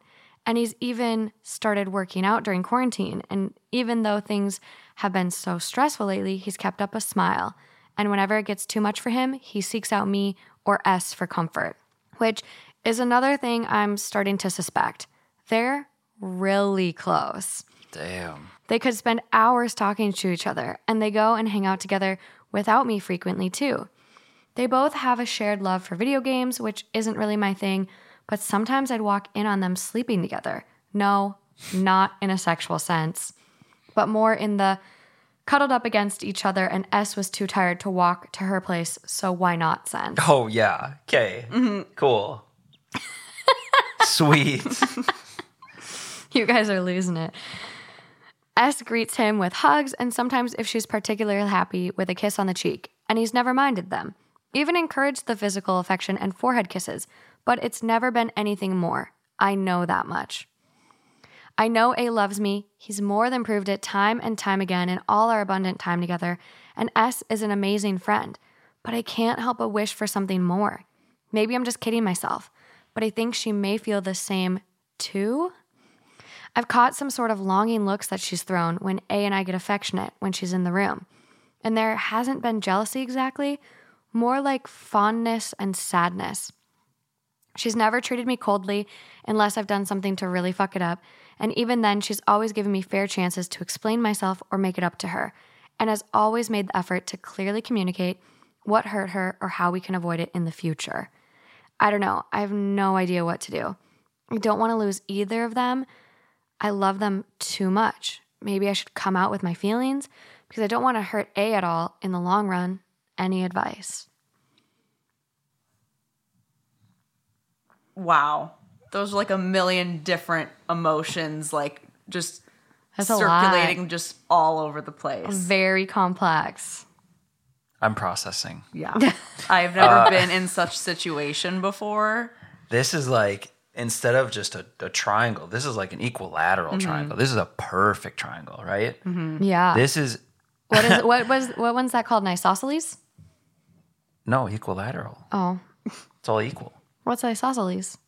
And he's even started working out during quarantine. And even though things have been so stressful lately, he's kept up a smile. And whenever it gets too much for him, he seeks out me or S for comfort, which is another thing I'm starting to suspect. They're really close. Damn. They could spend hours talking to each other, and they go and hang out together without me frequently, too. They both have a shared love for video games, which isn't really my thing, but sometimes I'd walk in on them sleeping together. No, not in a sexual sense, but more in the cuddled up against each other, and S was too tired to walk to her place, so why not sense. Oh yeah. Okay. Mm-hmm. Cool. Sweet. You guys are losing it. S greets him with hugs and sometimes, if she's particularly happy, with a kiss on the cheek, and he's never minded them. Even encouraged the physical affection and forehead kisses, but it's never been anything more. I know that much. I know A loves me. He's more than proved it time and time again in all our abundant time together, and S is an amazing friend. But I can't help but wish for something more. Maybe I'm just kidding myself, but I think she may feel the same too. I've caught some sort of longing looks that she's thrown when A and I get affectionate when she's in the room. And there hasn't been jealousy exactly, more like fondness and sadness. She's never treated me coldly unless I've done something to really fuck it up. And even then, she's always given me fair chances to explain myself or make it up to her, and has always made the effort to clearly communicate what hurt her or how we can avoid it in the future. I don't know. I have no idea what to do. I don't want to lose either of them. I love them too much. Maybe I should come out with my feelings because I don't want to hurt A at all in the long run. Any advice? Wow. Those are like a million different emotions, like just That's circulating just all over the place. Very complex. I'm processing. Yeah. I've never uh, been in such situation before. This is like instead of just a, a triangle, this is like an equilateral triangle. This is a perfect triangle, right? Yeah. This is what is what was what one's that called? An isosceles? no equilateral. Oh, It's all equal. what's isosceles?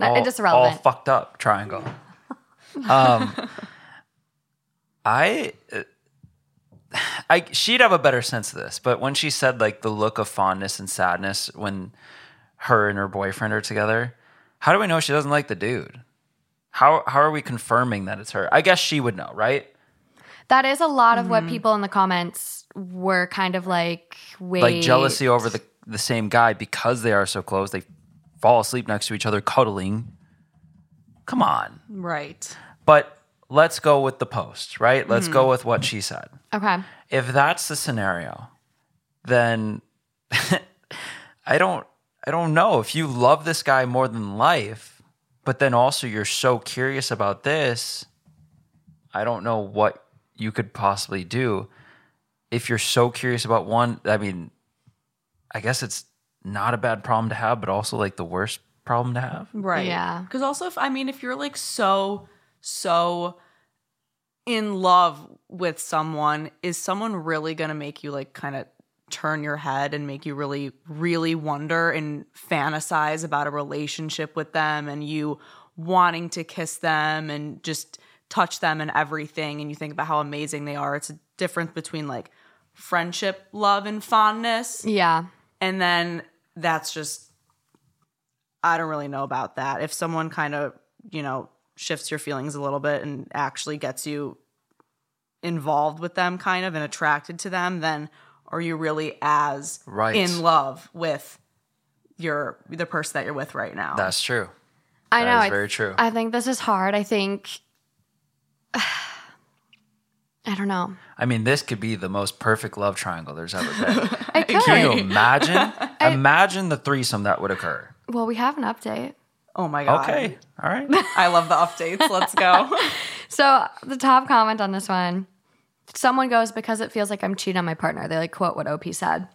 all, it's just irrelevant. all irrelevant. fucked up triangle. um, I, uh, I, she'd have a better sense of this, but when she said like the look of fondness and sadness when her and her boyfriend are together, how do we know she doesn't like the dude? How how are we confirming that it's her? I guess she would know, right? That is a lot of what mm-hmm. people in the comments were kind of like, wait, Like jealousy over the the same guy because they are so close. They fall asleep next to each other, cuddling. Come on. Right. But let's go with the post, right? Let's go mm-hmm. with what she said. Okay, If that's the scenario, then I don't I don't know if you love this guy more than life, but then also you're so curious about this, I don't know what you could possibly do. If you're so curious about one, I mean, I guess it's not a bad problem to have, but also like the worst problem to have. Right. Yeah. Because also, if I mean, if you're like so, so in love with someone, is someone really going to make you like kind of turn your head and make you really, really wonder and fantasize about a relationship with them and you wanting to kiss them and just touch them and everything? And you think about how amazing they are. It's a difference between like friendship, love, and fondness. yeah, And then that's just, I don't really know about that. If someone kind of, you know, shifts your feelings a little bit and actually gets you involved with them kind of and attracted to them, then are you really as Right. in love with your the person that you're with right now? That's true. I That know. is I- very true. I think this is hard. I think. I don't know. I mean, this could be the most perfect love triangle there's ever been. I could. Can you imagine? imagine the threesome that would occur. Well, we have an update. oh my god. Okay. All right. I love the updates. Let's go. So the top comment on this one, someone goes because it feels like I'm cheating on my partner. They like quote what OP said.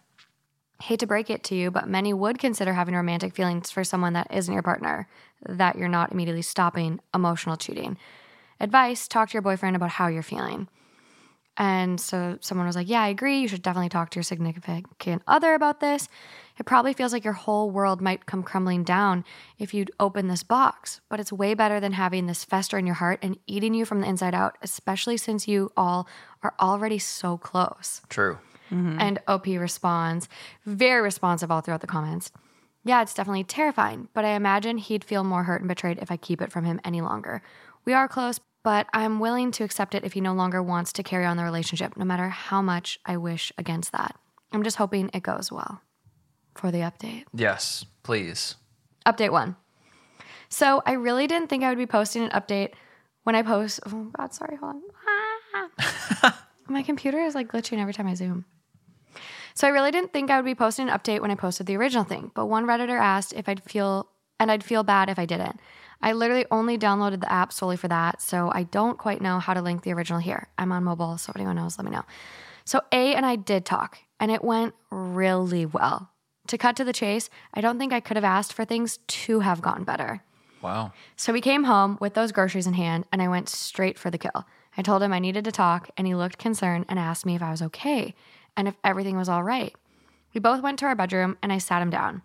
Hate to break it to you, but many would consider having romantic feelings for someone that isn't your partner, that you're not immediately stopping emotional cheating. Advice talk to your boyfriend about how you're feeling. And so someone was like, Yeah, I agree. You should definitely talk to your significant other about this. It probably feels like your whole world might come crumbling down if you'd open this box, but it's way better than having this fester in your heart and eating you from the inside out, especially since you all are already so close. True. Mm-hmm. And OP responds, very responsive all throughout the comments. Yeah, it's definitely terrifying, but I imagine he'd feel more hurt and betrayed if I keep it from him any longer. We are close, but I'm willing to accept it if he no longer wants to carry on the relationship, no matter how much I wish against that. I'm just hoping it goes well. for the update. Yes, please. Update one. So I really didn't think I would be posting an update when I post. Oh God, sorry, hold on. Ah. My computer is like glitching every time I zoom. So I really didn't think I would be posting an update when I posted the original thing, but one redditor asked if I'd feel and I'd feel bad if I didn't. I literally only downloaded the app solely for that, so I don't quite know how to link the original here. I'm on mobile, so if anyone knows, let me know. So A and I did talk, and it went really well. To cut to the chase, I don't think I could have asked for things to have gone better. Wow. So we came home with those groceries in hand, and I went straight for the kill. I told him I needed to talk, and he looked concerned and asked me if I was okay and if everything was all right. We both went to our bedroom, and I sat him down.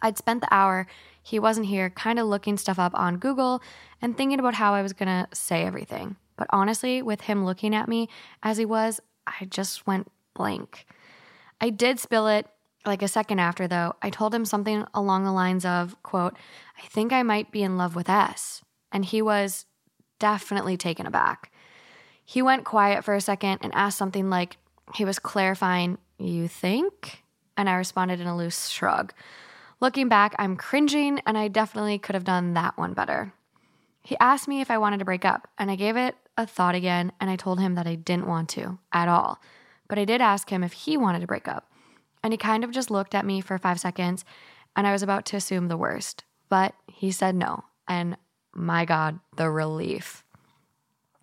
I'd spent the hour he wasn't here, kind of looking stuff up on Google and thinking about how I was going to say everything. But honestly, with him looking at me as he was, I just went blank. I did spill it like a second after though. I told him something along the lines of, quote, I think I might be in love with S. And he was definitely taken aback. He went quiet for a second and asked something like he was clarifying, You think? And I responded in a loose shrug. Looking back, I'm cringing, and I definitely could have done that one better. He asked me if I wanted to break up, and I gave it a thought again, and I told him that I didn't want to at all. But I did ask him if he wanted to break up, and he kind of just looked at me for five seconds, and I was about to assume the worst. But he said no, and my God, the relief.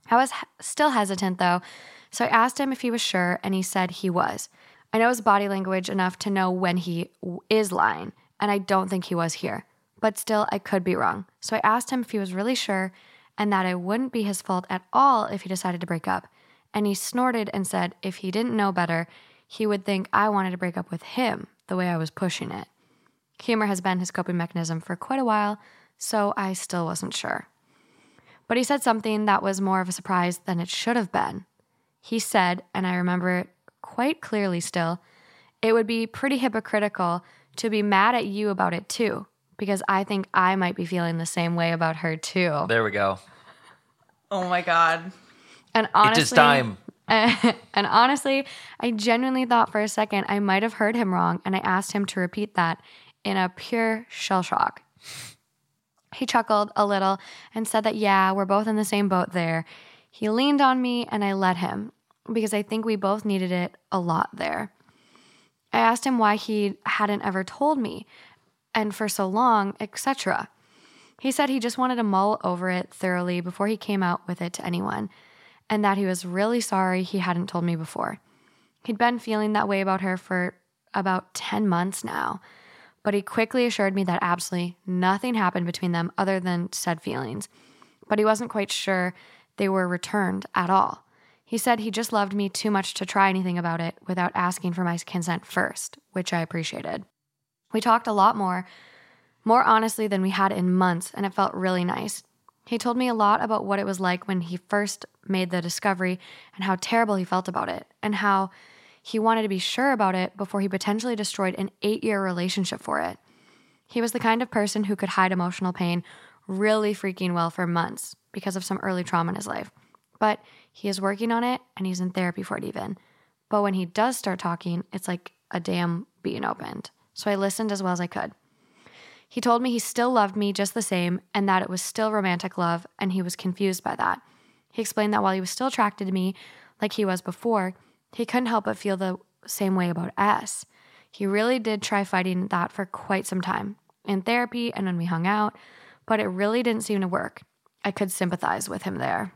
I was still hesitant though, so I asked him if he was sure, and he said he was. I know his body language enough to know when he is lying and I don't think he was here. But still, I could be wrong. So I asked him if he was really sure and that it wouldn't be his fault at all if he decided to break up. And he snorted and said if he didn't know better, he would think I wanted to break up with him the way I was pushing it. Humor has been his coping mechanism for quite a while, so I still wasn't sure. But he said something that was more of a surprise than it should have been. He said, and I remember it quite clearly still, it would be pretty hypocritical to be mad at you about it too, because I think I might be feeling the same way about her too. There we go. Oh my god. And honestly, it is time. and honestly, I genuinely thought for a second I might have heard him wrong, and I asked him to repeat that in a pure shell shock. He chuckled a little and said that, yeah, we're both in the same boat there. He leaned on me and I let him because I think we both needed it a lot there. I asked him why he hadn't ever told me and for so long, etc. He said he just wanted to mull over it thoroughly before he came out with it to anyone, and that he was really sorry he hadn't told me before. He'd been feeling that way about her for about 10 months now, but he quickly assured me that absolutely nothing happened between them other than said feelings. But he wasn't quite sure they were returned at all. He said he just loved me too much to try anything about it without asking for my consent first, which I appreciated. We talked a lot more, more honestly than we had in months, and it felt really nice. He told me a lot about what it was like when he first made the discovery and how terrible he felt about it, and how he wanted to be sure about it before he potentially destroyed an eight year relationship for it. He was the kind of person who could hide emotional pain really freaking well for months because of some early trauma in his life. But he is working on it and he's in therapy for it even. But when he does start talking, it's like a dam being opened. So I listened as well as I could. He told me he still loved me just the same and that it was still romantic love, and he was confused by that. He explained that while he was still attracted to me, like he was before, he couldn't help but feel the same way about S. He really did try fighting that for quite some time in therapy and when we hung out, but it really didn't seem to work. I could sympathize with him there.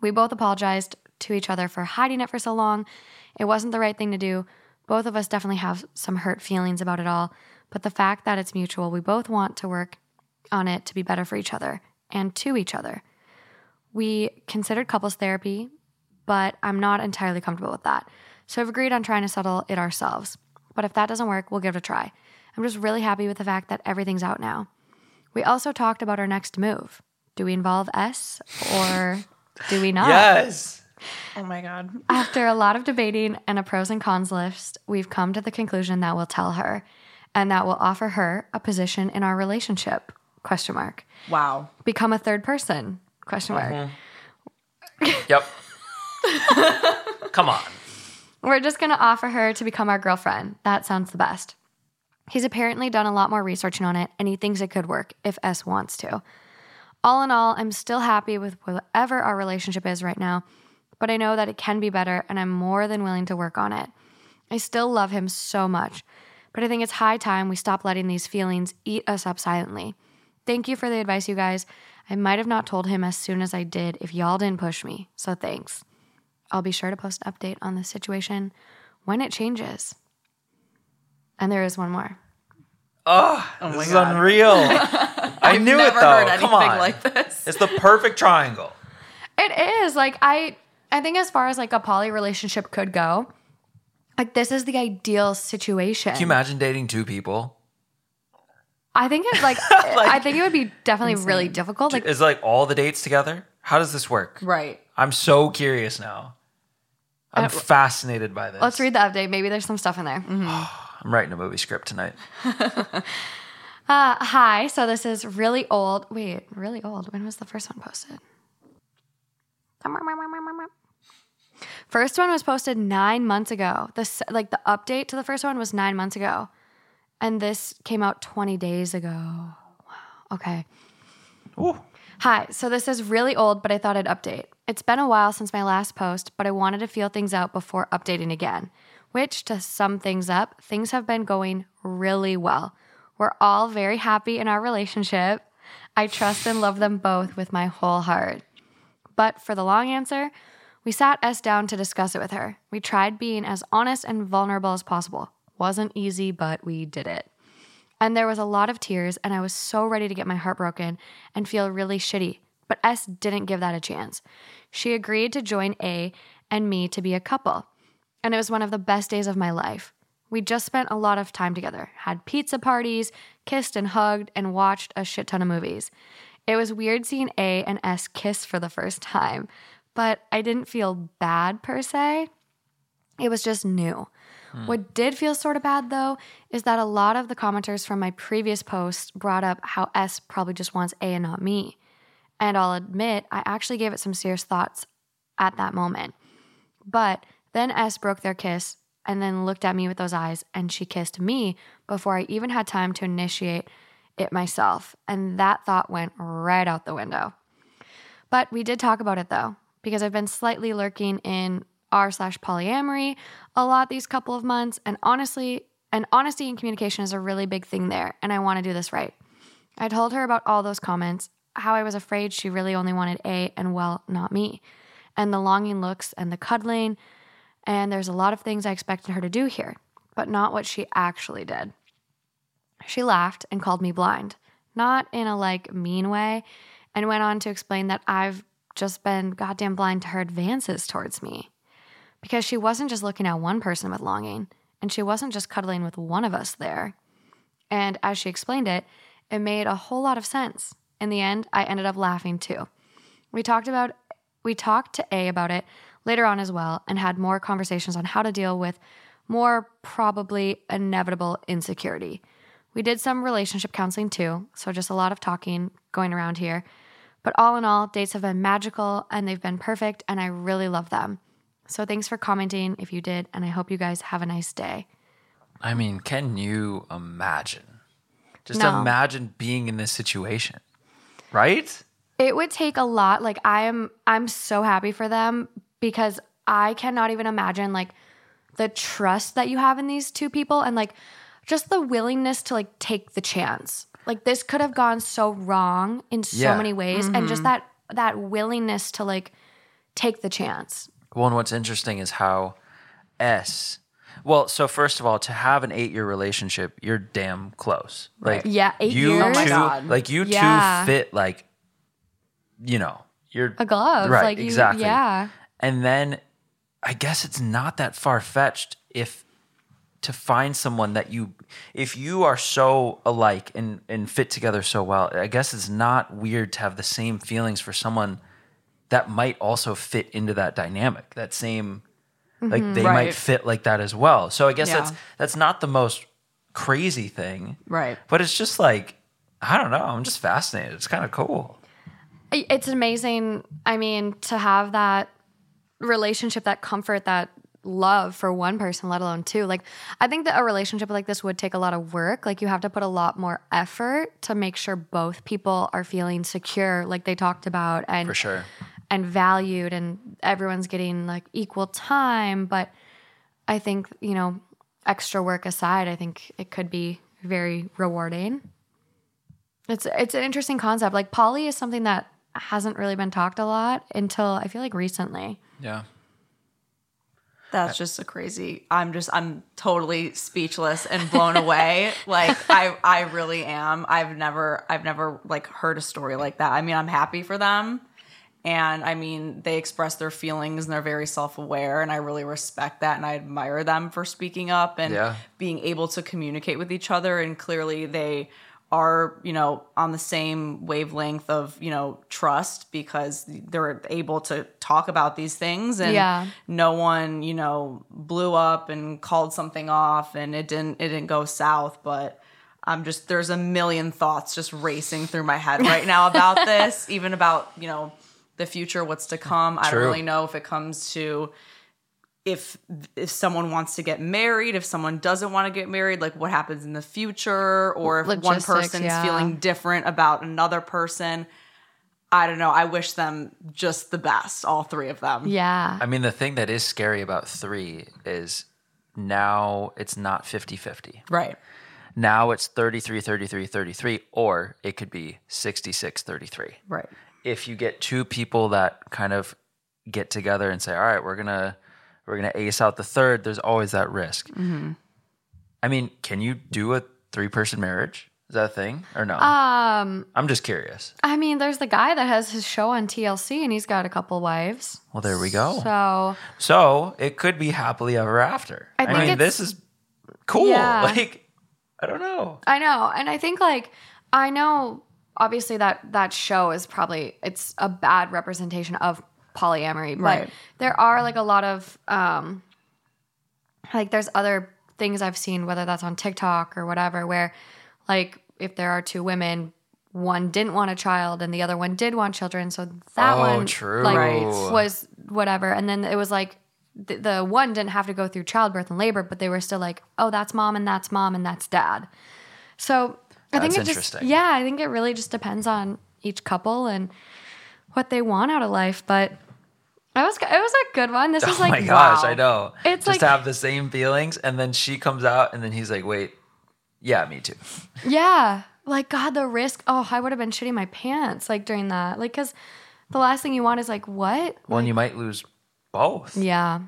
We both apologized to each other for hiding it for so long. It wasn't the right thing to do. Both of us definitely have some hurt feelings about it all, but the fact that it's mutual, we both want to work on it to be better for each other and to each other. We considered couples therapy, but I'm not entirely comfortable with that. So I've agreed on trying to settle it ourselves. But if that doesn't work, we'll give it a try. I'm just really happy with the fact that everything's out now. We also talked about our next move. Do we involve S or do we not? Yes. Oh my god. After a lot of debating and a pros and cons list, we've come to the conclusion that we'll tell her and that we'll offer her a position in our relationship. Question mark. Wow. Become a third person. Question mark. Mm-hmm. Yep. Come on. We're just going to offer her to become our girlfriend. That sounds the best. He's apparently done a lot more researching on it and he thinks it could work if S wants to. All in all, I'm still happy with whatever our relationship is right now, but I know that it can be better and I'm more than willing to work on it. I still love him so much, but I think it's high time we stop letting these feelings eat us up silently. Thank you for the advice, you guys. I might have not told him as soon as I did if y'all didn't push me, so thanks. I'll be sure to post an update on the situation when it changes. And there is one more. Oh, my this is God. unreal. I knew it Never though. heard anything Come on. like this. It's the perfect triangle. It is like I I think as far as like a poly relationship could go, like this is the ideal situation. Can you imagine dating two people? I think it like, I think it would be definitely really difficult. Like Is like all the dates together? How does this work? Right. I'm so curious now. I'm Uh, fascinated by this. let's read the update. Maybe there's some stuff in there. I'm writing a movie script tonight. Uh, hi. So this is really old. Wait, really old. When was the first one posted? First one was posted nine months ago. The s- like the update to the first one was nine months ago, and this came out twenty days ago. Wow. Okay. Ooh. Hi, so this is really old, but I thought I'd update. It's been a while since my last post, but I wanted to feel things out before updating again. Which, to sum things up, things have been going really well. We're all very happy in our relationship. I trust and love them both with my whole heart. But for the long answer, we sat S down to discuss it with her. We tried being as honest and vulnerable as possible. Wasn't easy, but we did it. And there was a lot of tears, and I was so ready to get my heart broken and feel really shitty. But S didn't give that a chance. She agreed to join A and me to be a couple. And it was one of the best days of my life. We just spent a lot of time together, had pizza parties, kissed and hugged, and watched a shit ton of movies. It was weird seeing A and S kiss for the first time, but I didn't feel bad per se. It was just new. Hmm. What did feel sort of bad though is that a lot of the commenters from my previous post brought up how S probably just wants A and not me. And I'll admit, I actually gave it some serious thoughts at that moment. But then S broke their kiss and then looked at me with those eyes and she kissed me before I even had time to initiate it myself. And that thought went right out the window. But we did talk about it though, because I've been slightly lurking in r slash polyamory a lot these couple of months, and honestly, and honesty and communication is a really big thing there, and I want to do this right. I told her about all those comments, how I was afraid she really only wanted A and well, not me, and the longing looks and the cuddling, and there's a lot of things I expected her to do here, but not what she actually did. She laughed and called me blind, not in a like mean way, and went on to explain that I've just been goddamn blind to her advances towards me. Because she wasn't just looking at one person with longing, and she wasn't just cuddling with one of us there. And as she explained it, it made a whole lot of sense. In the end, I ended up laughing too. We talked about we talked to A about it later on as well and had more conversations on how to deal with more probably inevitable insecurity. We did some relationship counseling too, so just a lot of talking going around here. But all in all, dates have been magical and they've been perfect, and I really love them. So thanks for commenting if you did, and I hope you guys have a nice day. I mean, can you imagine? Just No. imagine being in this situation, right? It would take a lot. Like I am I'm so happy for them because I cannot even imagine like the trust that you have in these two people and like just the willingness to like take the chance. Like this could have gone so wrong in so Yeah. many ways and just mm-hmm. that that willingness to like take the chance. Well, and what's interesting is how S. Well, so first of all, to have an eight-year relationship, you're damn close. Like, Yeah, eight you years. Oh my two, God. like you Yeah. two fit like, you know, you're A glove. right, like you, exactly. Yeah. And then I guess it's not that far fetched if to find someone that you if you are so alike and and fit together so well, I guess it's not weird to have the same feelings for someone that might also fit into that dynamic. That same like mm-hmm. they might fit like that as well. So I guess Yeah. that's that's not the most crazy thing. Right. But it's just like I don't know, I'm just fascinated. It's kind of cool. It's amazing. I mean, to have that relationship, that comfort, that love for one person, let alone two. Like, I think that a relationship like this would take a lot of work. Like, you have to put a lot more effort to make sure both people are feeling secure, like they talked about, and For sure. and valued, and everyone's getting like equal time. But I think you know, extra work aside, I think it could be very rewarding. It's it's an interesting concept. Like poly is something that hasn't really been talked a lot until I feel like recently. Yeah. That's just a crazy. I'm just I'm totally speechless and blown away. like I I really am. I've never I've never like heard a story like that. I mean, I'm happy for them. And I mean, they express their feelings and they're very self-aware and I really respect that and I admire them for speaking up and Yeah. being able to communicate with each other and clearly they are, you know, on the same wavelength of, you know, trust because they're able to talk about these things and Yeah. no one, you know, blew up and called something off and it didn't it didn't go south, but I'm just there's a million thoughts just racing through my head right now about this, even about, you know, the future, what's to come. I don't really know if it comes to if if someone wants to get married, if someone doesn't want to get married, like what happens in the future, or if one Logistics, person's yeah. feeling different about another person. I don't know. I wish them just the best, all three of them. Yeah. I mean, the thing that is scary about three is now it's not 50 50. Right. Now it's 33 33 33, or it could be 66 33. Right. If you get two people that kind of get together and say, all right, we're going to. We're gonna ace out the third. There's always that risk. I mean, can you do a three-person marriage? Is that a thing or no? Um, I'm just curious. I mean, there's the guy that has his show on TLC and he's got a couple wives. Well, there we go. So So it could be happily ever after. I I, mean, this is cool. Yeah. Like, I don't know. I know, and I think like I know obviously that that show is probably it's a bad representation of polyamory, but Right. there are like a lot of um like there's other things I've seen whether that's on TikTok or whatever where like if there are two women one didn't want a child and the other one did want children so that Oh, one true. like Right. was whatever and then it was like the, the one didn't have to go through childbirth and labor but they were still like oh that's mom and that's mom and that's dad so I think That's it just interesting. yeah, I think it really just depends on each couple and what they want out of life. But it was it was a good one. This Oh is like my gosh, wow. I know. It's just like- to have the same feelings, and then she comes out, and then he's like, "Wait, yeah, me too." yeah, like God, the risk. Oh, I would have been shitting my pants like during that, like because the last thing you want is like what? Well, and you might lose both. Yeah,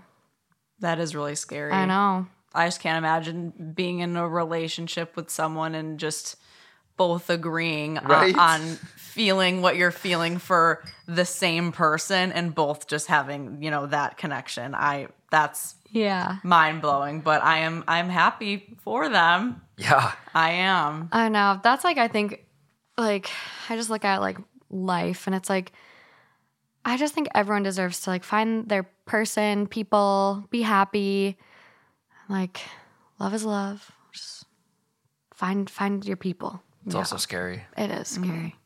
That is really scary. I know. I just can't imagine being in a relationship with someone and just both agreeing on- Right. on, feeling what you're feeling for the same person and both just having, you know, that connection. I that's Yeah, mind blowing, but I am I'm happy for them. Yeah, I am. I know. That's like I think, like I just look at like life, and it's like I just think everyone deserves to like find their person, people, be happy. Like love is love. Just find find your people. It's also scary. It is mm-hmm. scary.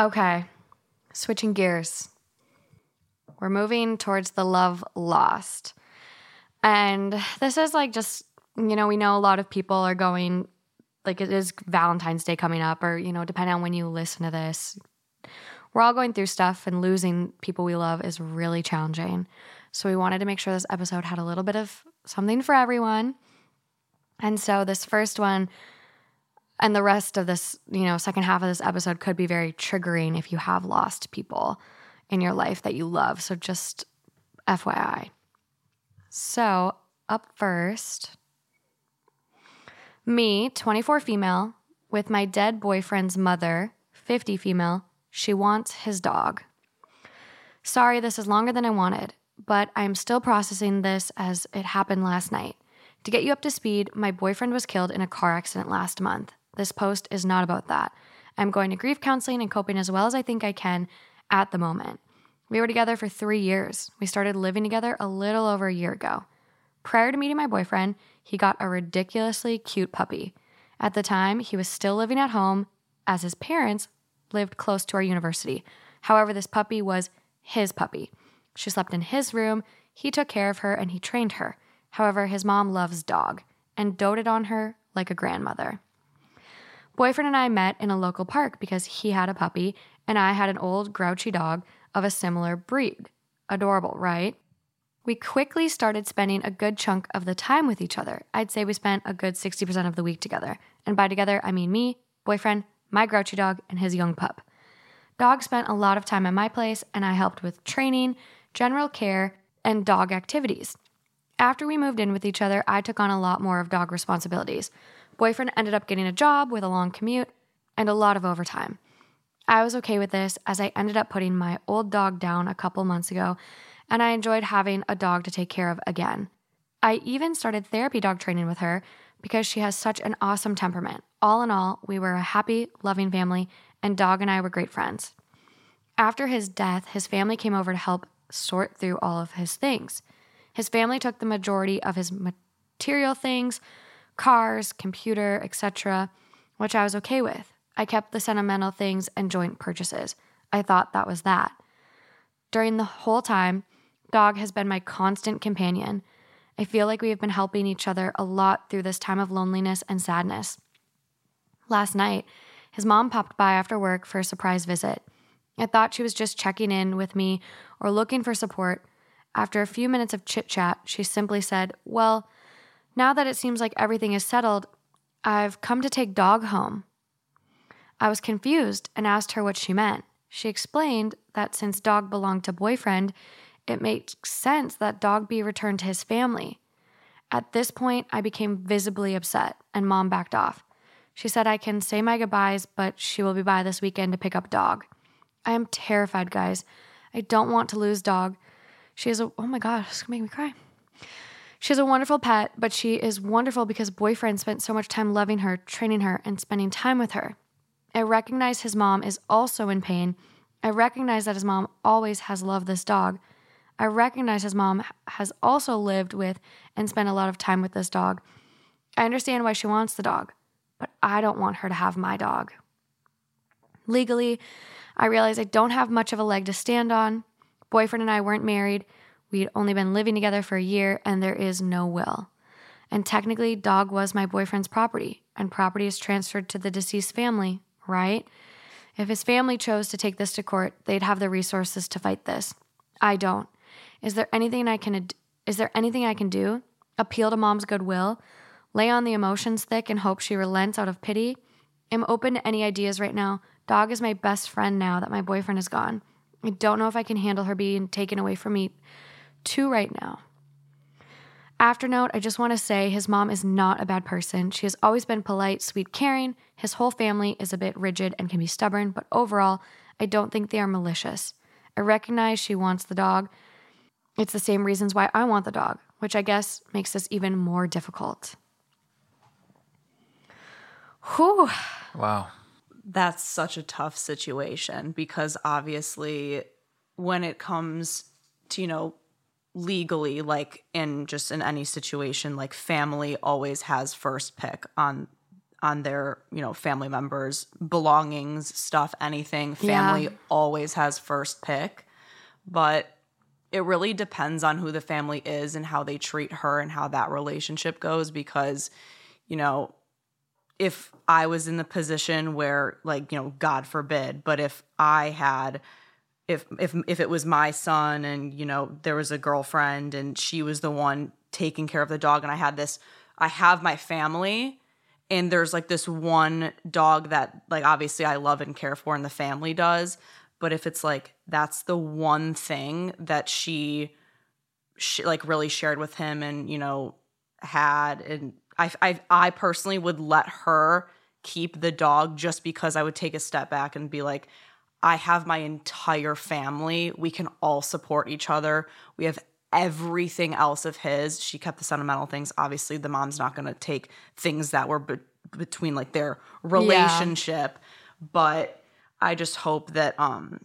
Okay, switching gears. We're moving towards the love lost. And this is like just, you know, we know a lot of people are going, like, it is Valentine's Day coming up, or, you know, depending on when you listen to this, we're all going through stuff, and losing people we love is really challenging. So we wanted to make sure this episode had a little bit of something for everyone. And so this first one, and the rest of this, you know, second half of this episode could be very triggering if you have lost people in your life that you love. So just FYI. So, up first, me, 24 female, with my dead boyfriend's mother, 50 female, she wants his dog. Sorry, this is longer than I wanted, but I'm still processing this as it happened last night. To get you up to speed, my boyfriend was killed in a car accident last month. This post is not about that. I'm going to grief counseling and coping as well as I think I can at the moment. We were together for three years. We started living together a little over a year ago. Prior to meeting my boyfriend, he got a ridiculously cute puppy. At the time, he was still living at home as his parents lived close to our university. However, this puppy was his puppy. She slept in his room. He took care of her and he trained her. However, his mom loves dog and doted on her like a grandmother. Boyfriend and I met in a local park because he had a puppy and I had an old grouchy dog of a similar breed. Adorable, right? We quickly started spending a good chunk of the time with each other. I'd say we spent a good 60% of the week together. And by together, I mean me, boyfriend, my grouchy dog, and his young pup. Dog spent a lot of time at my place, and I helped with training, general care, and dog activities. After we moved in with each other, I took on a lot more of dog responsibilities. Boyfriend ended up getting a job with a long commute and a lot of overtime. I was okay with this as I ended up putting my old dog down a couple months ago, and I enjoyed having a dog to take care of again. I even started therapy dog training with her because she has such an awesome temperament. All in all, we were a happy, loving family, and Dog and I were great friends. After his death, his family came over to help sort through all of his things. His family took the majority of his material things, cars, computer, etc., which I was okay with. I kept the sentimental things and joint purchases. I thought that was that. During the whole time, Dog has been my constant companion. I feel like we have been helping each other a lot through this time of loneliness and sadness. Last night, his mom popped by after work for a surprise visit. I thought she was just checking in with me or looking for support. After a few minutes of chit chat, she simply said, Well, now that it seems like everything is settled, I've come to take Dog home. I was confused and asked her what she meant. She explained that since Dog belonged to boyfriend, it makes sense that Dog be returned to his family. At this point, I became visibly upset, and mom backed off. She said I can say my goodbyes, but she will be by this weekend to pick up Dog. I am terrified, guys. I don't want to lose Dog. She is a, oh my God, it's gonna make me cry. She is a wonderful pet, but she is wonderful because boyfriend spent so much time loving her, training her, and spending time with her. I recognize his mom is also in pain. I recognize that his mom always has loved this dog. I recognize his mom has also lived with and spent a lot of time with this dog. I understand why she wants the dog, but I don't want her to have my dog. Legally, I realize I don't have much of a leg to stand on. Boyfriend and I weren't married. We'd only been living together for a year, and there is no will. And technically, dog was my boyfriend's property, and property is transferred to the deceased family, right? If his family chose to take this to court, they'd have the resources to fight this. I don't. Is there anything I can is there anything I can do? Appeal to mom's goodwill? Lay on the emotions thick and hope she relents out of pity? I'm open to any ideas right now. Dog is my best friend now that my boyfriend is gone. I don't know if I can handle her being taken away from me too right now. After note, I just want to say his mom is not a bad person. She has always been polite, sweet, caring. His whole family is a bit rigid and can be stubborn, but overall, I don't think they are malicious. I recognize she wants the dog. It's the same reasons why I want the dog, which I guess makes this even more difficult. Whew. Wow. That's such a tough situation because obviously, when it comes to, you know, legally, like in just in any situation, like family always has first pick on on their you know family members belongings stuff anything family Yeah. always has first pick but it really depends on who the family is and how they treat her and how that relationship goes because you know if i was in the position where like you know god forbid but if i had if if if it was my son and you know there was a girlfriend and she was the one taking care of the dog and I had this I have my family and there's like this one dog that like obviously I love and care for and the family does. But if it's like that's the one thing that she she like really shared with him and you know had and I I I personally would let her keep the dog just because I would take a step back and be like I have my entire family. We can all support each other. We have everything else of his. She kept the sentimental things. Obviously, the mom's not going to take things that were be- between like their relationship, but I just hope that um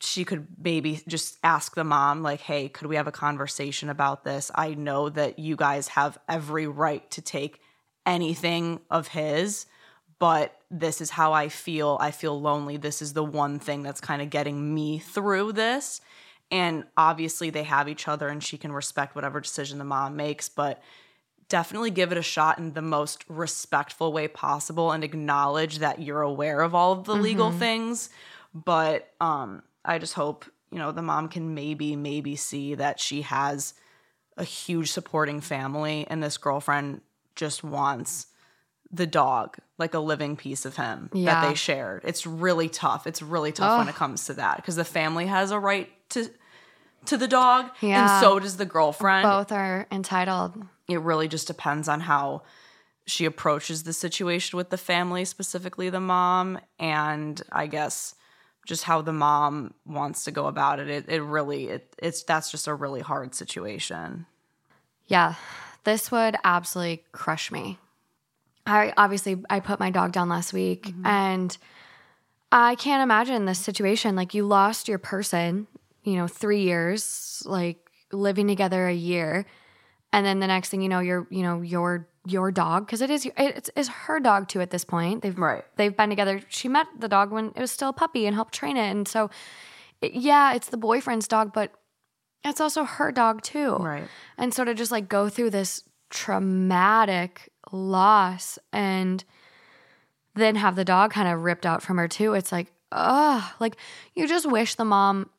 she could maybe just ask the mom like, "Hey, could we have a conversation about this? I know that you guys have every right to take anything of his." but this is how I feel. I feel lonely. This is the one thing that's kind of getting me through this. And obviously, they have each other, and she can respect whatever decision the mom makes, but definitely give it a shot in the most respectful way possible and acknowledge that you're aware of all of the legal things. But um, I just hope, you know, the mom can maybe, maybe see that she has a huge supporting family and this girlfriend just wants the dog like a living piece of him that they shared. It's really tough. It's really tough when it comes to that because the family has a right to to the dog Yeah. and so does the girlfriend. Both are entitled. it really just depends on how she approaches the situation with the family specifically the mom and i guess just how the mom wants to go about it. It, it really it, it's that's just a really hard situation. Yeah, this would absolutely crush me. I obviously I put my dog down last week mm-hmm. and I can't imagine this situation like you lost your person, you know, 3 years like living together a year and then the next thing you know you're, you know, your your dog because it is it's, it's her dog too at this point. They've Right. they've been together. She met the dog when it was still a puppy and helped train it and so it- yeah, it's the boyfriend's dog but it's also her dog too. Right. And so to just like go through this traumatic loss and then have the dog kind of ripped out from her too, it's like, ugh, like you just wish the mom,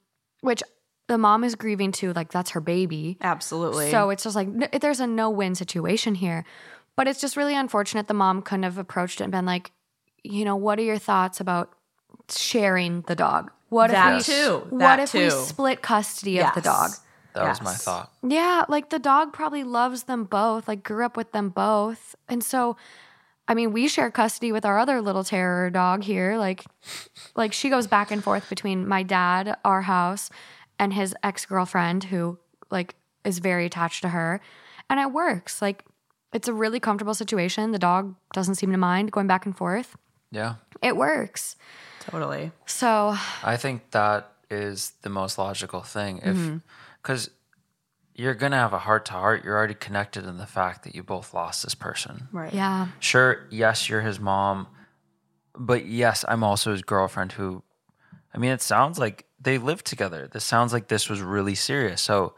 which the mom is grieving too, like that's her baby. absolutely So it's just like there's a no win situation here. But it's just really unfortunate the mom couldn't have approached it and been like, you know, what are your thoughts about sharing the dog? What That if we, too. What That if we split custody of the dog? That was my thought. Yeah, like the dog probably loves them both, like grew up with them both. And so I mean, we share custody with our other little terror dog here. Like like she goes back and forth between my dad, our house, and his ex-girlfriend who like is very attached to her. And it works. Like it's a really comfortable situation. The dog doesn't seem to mind going back and forth. Yeah. It works. totally So, I think that is the most logical thing. If Mm-hmm. Because you're gonna have a heart to heart, you're already connected in the fact that you both lost this person. right yeah. Sure, yes, you're his mom, but yes, I'm also his girlfriend who I mean it sounds like they lived together. This sounds like this was really serious. So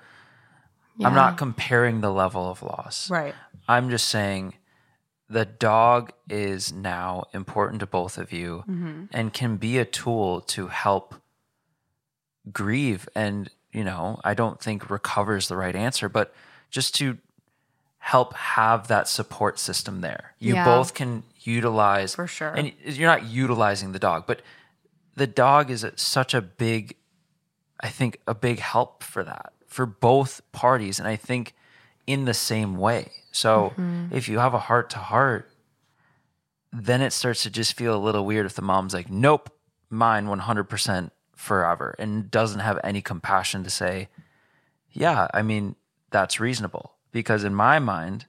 I'm not comparing the level of loss. right I'm just saying the dog is now important to both of you mm-hmm. and can be a tool to help grieve and you know i don't think recovers the right answer but just to help have that support system there you Yeah. both can utilize For sure. and you're not utilizing the dog but the dog is such a big i think a big help for that for both parties and i think in the same way so mm-hmm. if you have a heart to heart then it starts to just feel a little weird if the mom's like, nope, mine 100% forever, and doesn't have any compassion to say, yeah, I mean, that's reasonable. Because in my mind,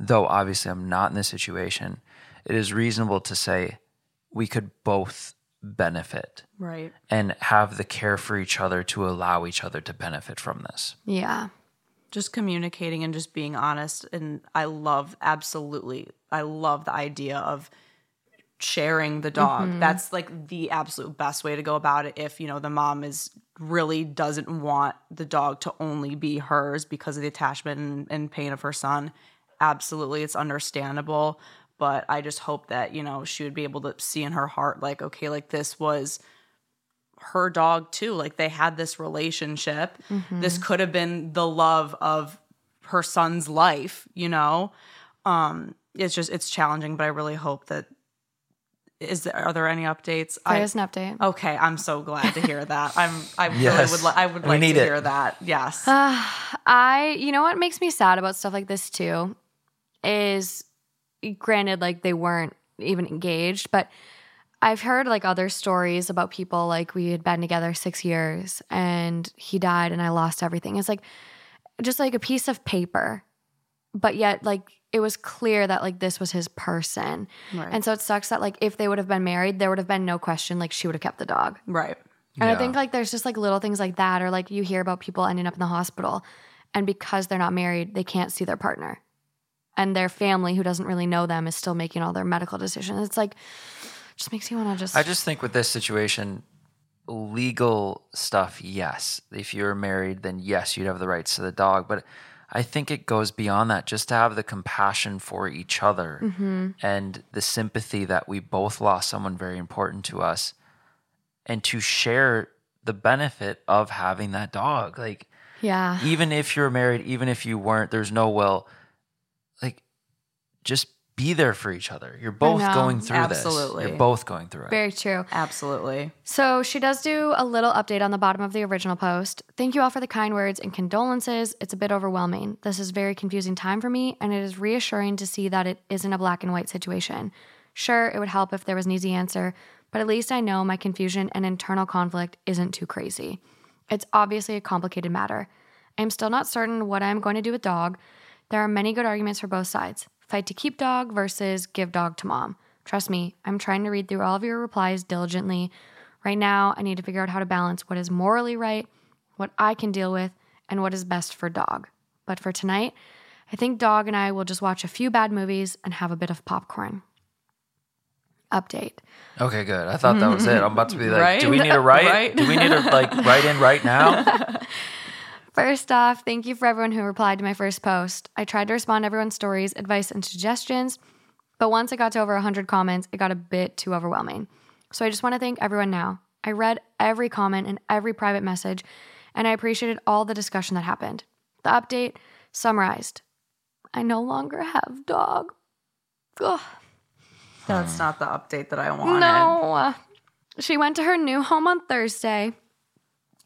though obviously I'm not in this situation, it is reasonable to say we could both benefit right and have the care for each other to allow each other to benefit from this. Yeah. just communicating and just being honest and i love absolutely i love the idea of sharing the dog that's like the absolute best way to go about it if you know the mom is really doesn't want the dog to only be hers because of the attachment and, and pain of her son absolutely it's understandable but i just hope that you know she would be able to see in her heart like okay like this was her dog too. Like they had this relationship. This could have been the love of her son's life, you know? Um, it's just it's challenging, but I really hope that is there are there any updates? There I, is an update. okay, I'm so glad to hear that. I'm I really Yes. would li- I would We like to it. hear that. Yes. I, you know what makes me sad about stuff like this too is granted, like they weren't even engaged, but I've heard like other stories about people like we had been together six years and he died and I lost everything. It's like just like a piece of paper, but yet like it was clear that like this was his person. Right. And so it sucks that like if they would have been married, there would have been no question like she would have kept the dog. right. And I think like there's just like little things like that, or like you hear about people ending up in the hospital, and because they're not married, they can't see their partner, and their family, who doesn't really know them, is still making all their medical decisions. It's like, just makes you want to just. I just think with this situation, legal stuff, yes. If you're married, then yes, you'd have the rights to the dog. But I think it goes beyond that just to have the compassion for each other Mm-hmm. and the sympathy that we both lost someone very important to us and to share the benefit of having that dog. Like, Yeah. even if you're married, even if you weren't, there's no will. Like, just be there for each other. You're both know. going through this. Absolutely. this. You're both going through it. Very true. Absolutely. So she does do a little update on the bottom of the original post. Thank you all for the kind words and condolences. It's a bit overwhelming. This is very confusing time for me, and it is reassuring to see that it isn't a black and white situation. Sure, it would help if there was an easy answer, but at least I know my confusion and internal conflict isn't too crazy. It's obviously a complicated matter. I'm still not certain what I'm going to do with dog. There are many good arguments for both sides fight to keep dog versus give dog to mom. Trust me, I'm trying to read through all of your replies diligently. Right now, I need to figure out how to balance what is morally right, what I can deal with, and what is best for dog. But for tonight, I think dog and I will just watch a few bad movies and have a bit of popcorn. Update. Okay, good. I thought that was it. I'm about to be like, do we need to write? Right? Do we need to like write in right now? First off, thank you for everyone who replied to my first post. I tried to respond to everyone's stories, advice, and suggestions, but once it got to over 100 comments, it got a bit too overwhelming. So I just want to thank everyone now. I read every comment and every private message, and I appreciated all the discussion that happened. The update summarized I no longer have dog. Ugh. That's not the update that I wanted. No. She went to her new home on Thursday.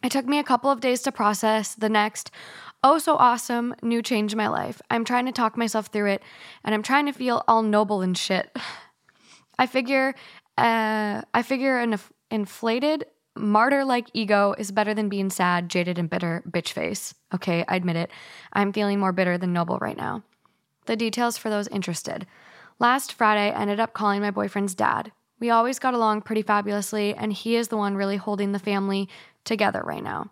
It took me a couple of days to process the next, oh so awesome, new change in my life. I'm trying to talk myself through it, and I'm trying to feel all noble and shit. I figure, uh, I figure an inf- inflated, martyr-like ego is better than being sad, jaded, and bitter bitch face. Okay, I admit it. I'm feeling more bitter than noble right now. The details for those interested. Last Friday, I ended up calling my boyfriend's dad. We always got along pretty fabulously, and he is the one really holding the family together right now.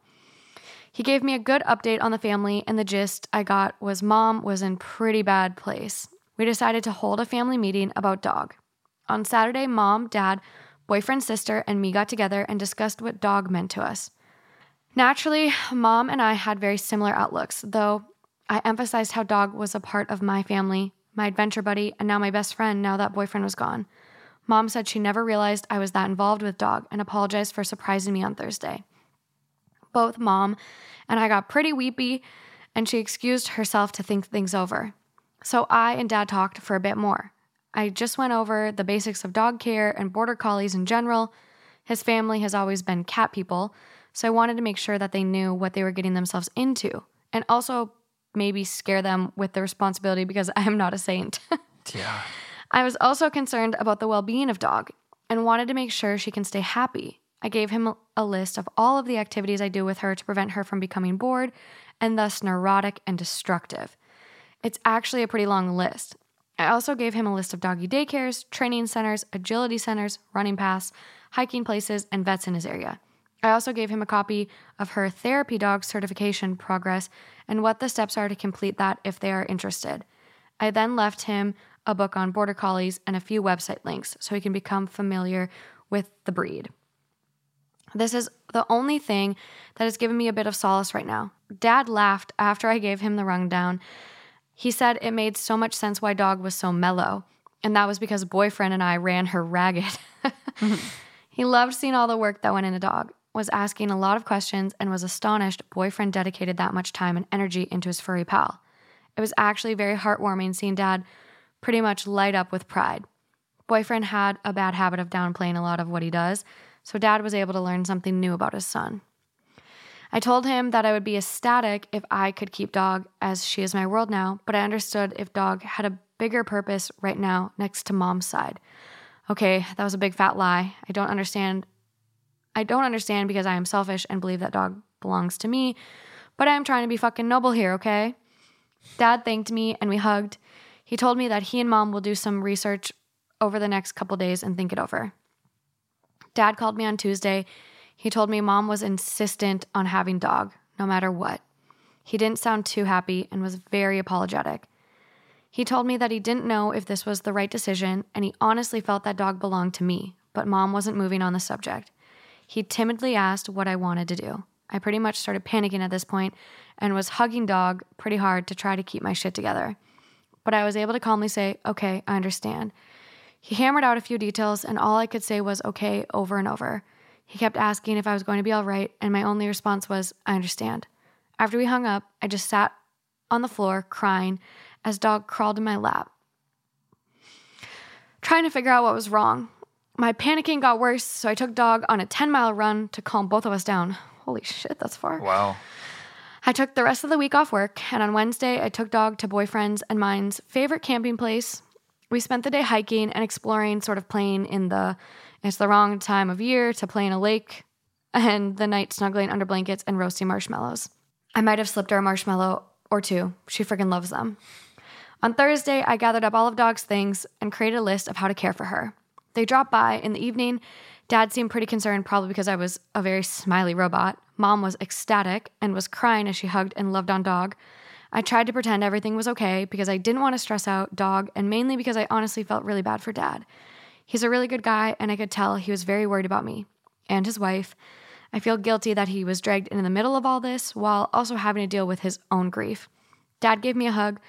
He gave me a good update on the family, and the gist I got was mom was in pretty bad place. We decided to hold a family meeting about dog. On Saturday, mom, dad, boyfriend, sister, and me got together and discussed what dog meant to us. Naturally, mom and I had very similar outlooks, though I emphasized how dog was a part of my family, my adventure buddy, and now my best friend now that boyfriend was gone. Mom said she never realized I was that involved with dog and apologized for surprising me on Thursday. Both mom and I got pretty weepy, and she excused herself to think things over. So I and dad talked for a bit more. I just went over the basics of dog care and border collies in general. His family has always been cat people, so I wanted to make sure that they knew what they were getting themselves into and also maybe scare them with the responsibility because I am not a saint. yeah. I was also concerned about the well being of dog and wanted to make sure she can stay happy. I gave him a list of all of the activities I do with her to prevent her from becoming bored and thus neurotic and destructive. It's actually a pretty long list. I also gave him a list of doggy daycares, training centers, agility centers, running paths, hiking places, and vets in his area. I also gave him a copy of her therapy dog certification progress and what the steps are to complete that if they are interested. I then left him a book on border collies and a few website links so he can become familiar with the breed. This is the only thing that has given me a bit of solace right now. Dad laughed after I gave him the rundown. He said it made so much sense why dog was so mellow, and that was because boyfriend and I ran her ragged. he loved seeing all the work that went into dog, was asking a lot of questions, and was astonished boyfriend dedicated that much time and energy into his furry pal. It was actually very heartwarming seeing dad pretty much light up with pride. Boyfriend had a bad habit of downplaying a lot of what he does, so dad was able to learn something new about his son. I told him that I would be ecstatic if I could keep Dog, as she is my world now, but I understood if Dog had a bigger purpose right now next to Mom's side. Okay, that was a big fat lie. I don't understand. I don't understand because I am selfish and believe that Dog belongs to me, but I am trying to be fucking noble here, okay? Dad thanked me and we hugged. He told me that he and Mom will do some research over the next couple days and think it over. Dad called me on Tuesday. He told me mom was insistent on having dog, no matter what. He didn't sound too happy and was very apologetic. He told me that he didn't know if this was the right decision and he honestly felt that dog belonged to me, but mom wasn't moving on the subject. He timidly asked what I wanted to do. I pretty much started panicking at this point and was hugging dog pretty hard to try to keep my shit together. But I was able to calmly say, okay, I understand. He hammered out a few details, and all I could say was okay over and over. He kept asking if I was going to be all right, and my only response was, I understand. After we hung up, I just sat on the floor crying as dog crawled in my lap, trying to figure out what was wrong. My panicking got worse, so I took dog on a 10 mile run to calm both of us down. Holy shit, that's far. Wow. I took the rest of the week off work, and on Wednesday, I took dog to boyfriend's and mine's favorite camping place. We spent the day hiking and exploring, sort of playing in the it's the wrong time of year to play in a lake, and the night snuggling under blankets and roasting marshmallows. I might have slipped her a marshmallow or two. She freaking loves them. On Thursday, I gathered up all of Dog's things and created a list of how to care for her. They dropped by in the evening. Dad seemed pretty concerned, probably because I was a very smiley robot. Mom was ecstatic and was crying as she hugged and loved on Dog. I tried to pretend everything was okay because I didn't want to stress out Dog and mainly because I honestly felt really bad for Dad. He's a really good guy, and I could tell he was very worried about me and his wife. I feel guilty that he was dragged in the middle of all this while also having to deal with his own grief. Dad gave me a hug,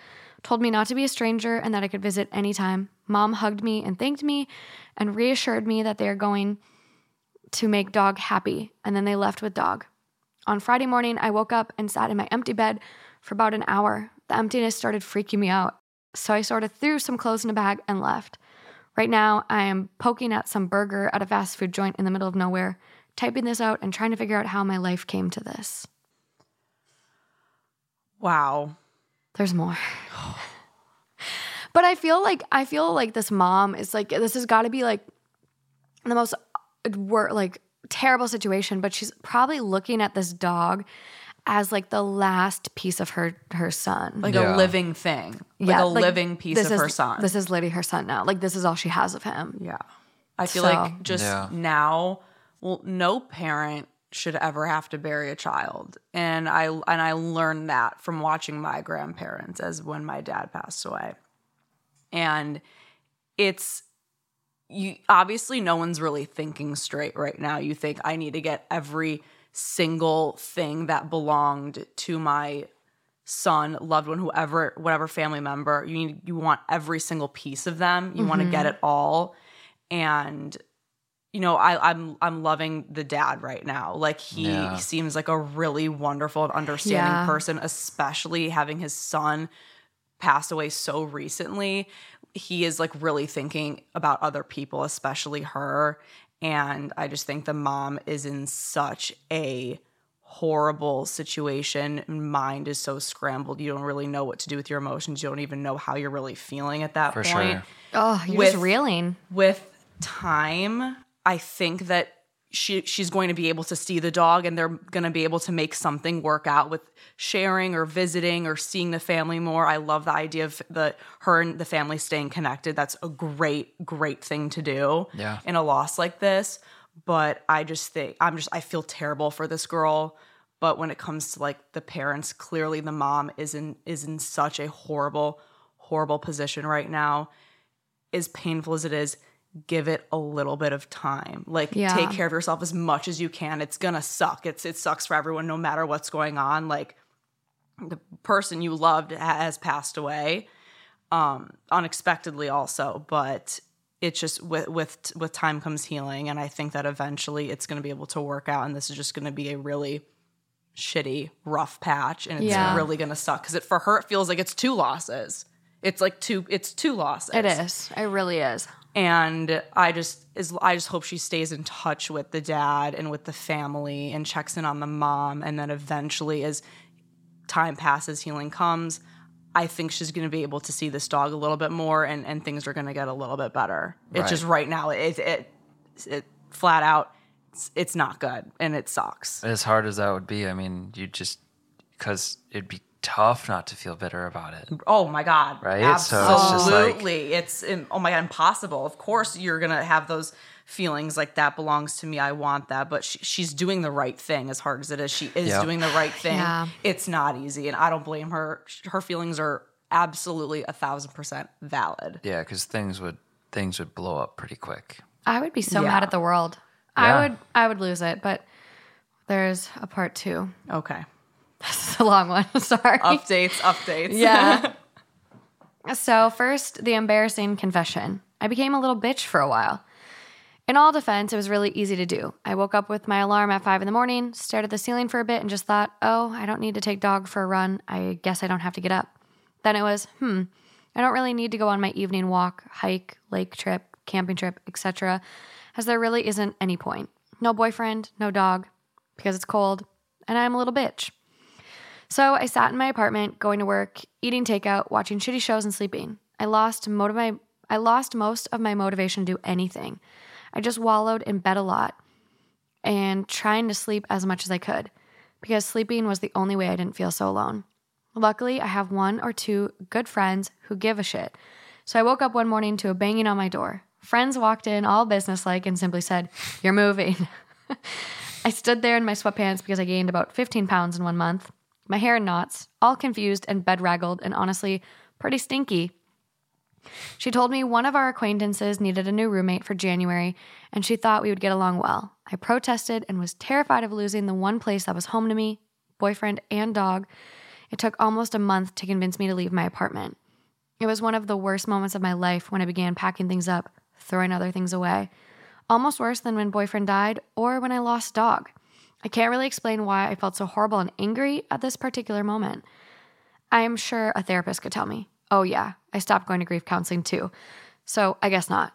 told me not to be a stranger and that I could visit anytime. Mom hugged me and thanked me and reassured me that they are going to make Dog happy, and then they left with Dog. On Friday morning, I woke up and sat in my empty bed for about an hour. The emptiness started freaking me out, so I sort of threw some clothes in a bag and left. Right now, I am poking at some burger at a fast food joint in the middle of nowhere, typing this out and trying to figure out how my life came to this. Wow. There's more. but I feel like I feel like this mom is like this has got to be like the most wor- like terrible situation, but she's probably looking at this dog as like the last piece of her her son. Like Yeah. a living thing. Like Yeah, a like, living piece this of is- her son. This is literally her son now. Like this is all she has of him. Yeah. I feel So- like just Yeah. now, well, no parent should ever have to bury a child. And I and I learned that from watching my grandparents as when my dad passed away. And it's you obviously no one's really thinking straight right now. You think I need to get every single thing that belonged to my son, loved one, whoever, whatever family member. You need you want every single piece of them. You want to get mm-hmm. it all. And you know, I, I'm I'm loving the dad right now. Like he Yeah. seems like a really wonderful and understanding Yeah. person, especially having his son passed away so recently. He is like really thinking about other people, especially her. And I just think the mom is in such a horrible situation. Mind is so scrambled. You don't really know what to do with your emotions. You don't even know how you're really feeling at that For point sure. Oh, you're With- just reeling. with time, I think that she she's going to be able to see the dog and they're going to be able to make something work out with sharing or visiting or seeing the family more. I love the idea of the her and the family staying connected. That's a great great thing to do Yeah. in a loss like this, but I just think I'm just I feel terrible for this girl. But when it comes to like the parents, clearly the mom is in is in such a horrible, horrible position right now as painful as it is, give it a little bit of time. Like Yeah. take care of yourself as much as you can. It's gonna suck. It's it sucks for everyone no matter what's going on. Like the person you loved has passed away um unexpectedly also, but it's just with with with time comes healing and I think that eventually it's going to be able to work out and this is just going to be a really shitty rough patch and it's Yeah. really going to suck cuz it for her it feels like it's two losses. It's like two it's two losses It is. It really is. And I just is I just hope she stays in touch with the dad and with the family and checks in on the mom and then eventually as time passes healing comes I think she's going to be able to see this dog a little bit more and and things are going to get a little bit better. It's just right now it it, it flat out it's, it's not good and it sucks. As hard as that would be, I mean, you just because it'd be tough not to feel bitter about it. Oh my god! Right? So it's just like- Absolutely, it's, oh my god, impossible. Of course, you're gonna have those feelings like that belongs to me. I want that, but she, she's doing the right thing. As hard as it is, she is Yeah. doing the right thing. Yeah. It's not easy, and I don't blame her. Her feelings are absolutely a thousand percent valid. Yeah, because things would things would blow up pretty quick. I would be so Yeah. mad at the world. I would I would lose it, but there's a part two. Okay. This is a long one. Sorry. Updates, updates. Yeah. so, first, the embarrassing confession. I became a little bitch for a while. In all defense, it was really easy to do. I woke up with my alarm at five in the morning, stared at the ceiling for a bit, and just thought, oh, I don't need to take dog for a run. I guess I don't have to get up. Then it was, hmm, I don't really need to go on my evening walk, hike, lake trip, camping trip, etc., as there really isn't any point. No boyfriend, no dog, because it's cold, and I'm a little bitch. So I sat in my apartment, going to work, eating takeout, watching shitty shows, and sleeping. I lost I lost most of my motivation to do anything. I just wallowed in bed a lot and trying to sleep as much as I could because sleeping was the only way I didn't feel so alone. Luckily, I have one or two good friends who give a shit. So I woke up one morning to a banging on my door. Friends walked in all businesslike and simply said, You're moving. I stood there in my sweatpants because I gained about 15 pounds in one month, my hair in knots, all confused and bedraggled, and honestly, pretty stinky. She told me one of our acquaintances needed a new roommate for January, and she thought we would get along well. I protested and was terrified of losing the one place that was home to me, boyfriend, and dog. It took almost a month to convince me to leave my apartment. It was one of the worst moments of my life when I began packing things up, throwing other things away. Almost worse than when boyfriend died or when I lost dog. I can't really explain why I felt so horrible and angry at this particular moment. I am sure a therapist could tell me. Oh, yeah, I stopped going to grief counseling too. So I guess not.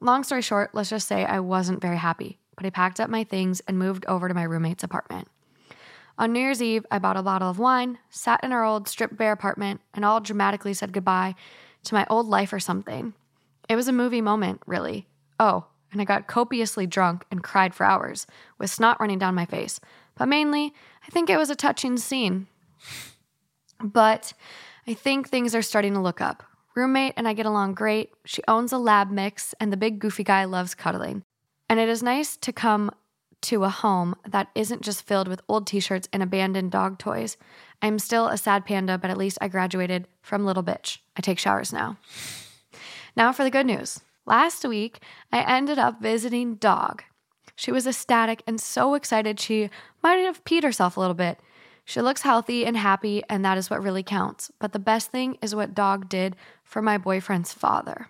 Long story short, let's just say I wasn't very happy, but I packed up my things and moved over to my roommate's apartment. On New Year's Eve, I bought a bottle of wine, sat in our old stripped bare apartment, and all dramatically said goodbye to my old life or something. It was a movie moment, really. Oh, and I got copiously drunk and cried for hours, with snot running down my face. But mainly, I think it was a touching scene. But I think things are starting to look up. Roommate and I get along great. She owns a lab mix, and the big goofy guy loves cuddling. And it is nice to come to a home that isn't just filled with old t shirts and abandoned dog toys. I'm still a sad panda, but at least I graduated from little bitch. I take showers now. Now for the good news. Last week, I ended up visiting Dog. She was ecstatic and so excited she might have peed herself a little bit. She looks healthy and happy, and that is what really counts. But the best thing is what Dog did for my boyfriend's father.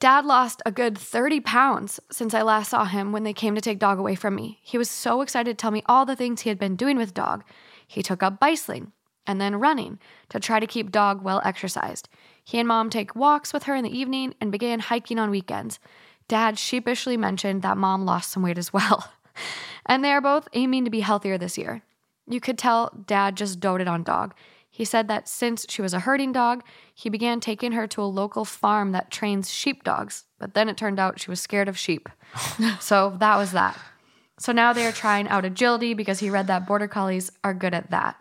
Dad lost a good 30 pounds since I last saw him when they came to take Dog away from me. He was so excited to tell me all the things he had been doing with Dog. He took up bicycling and then running to try to keep Dog well exercised. He and Mom take walks with her in the evening and began hiking on weekends. Dad sheepishly mentioned that Mom lost some weight as well. and they are both aiming to be healthier this year. You could tell Dad just doted on Dog. He said that since she was a herding dog, he began taking her to a local farm that trains sheep dogs. But then it turned out she was scared of sheep. so that was that. So now they are trying out agility because he read that border collies are good at that.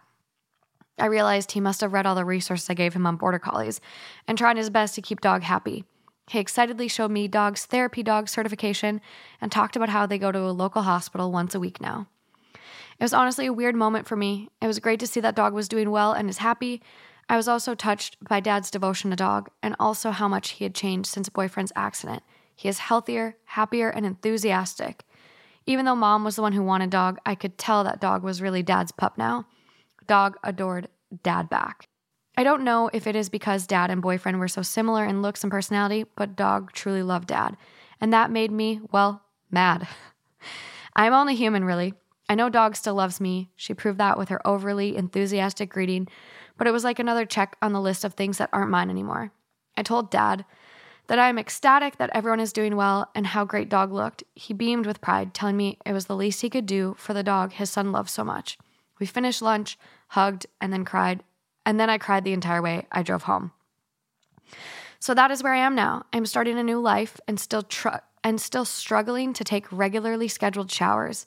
I realized he must have read all the resources I gave him on border collies and tried his best to keep Dog happy. He excitedly showed me Dog's therapy dog certification and talked about how they go to a local hospital once a week now. It was honestly a weird moment for me. It was great to see that dog was doing well and is happy. I was also touched by dad's devotion to dog and also how much he had changed since boyfriend's accident. He is healthier, happier, and enthusiastic. Even though mom was the one who wanted dog, I could tell that dog was really dad's pup now. Dog adored dad back. I don't know if it is because dad and boyfriend were so similar in looks and personality, but dog truly loved dad. And that made me, well, mad. I'm only human, really. I know dog still loves me. She proved that with her overly enthusiastic greeting, but it was like another check on the list of things that aren't mine anymore. I told dad that I am ecstatic that everyone is doing well and how great dog looked. He beamed with pride, telling me it was the least he could do for the dog his son loved so much. We finished lunch, hugged, and then cried. And then I cried the entire way I drove home. So that is where I am now. I'm starting a new life and still tr- and still struggling to take regularly scheduled showers.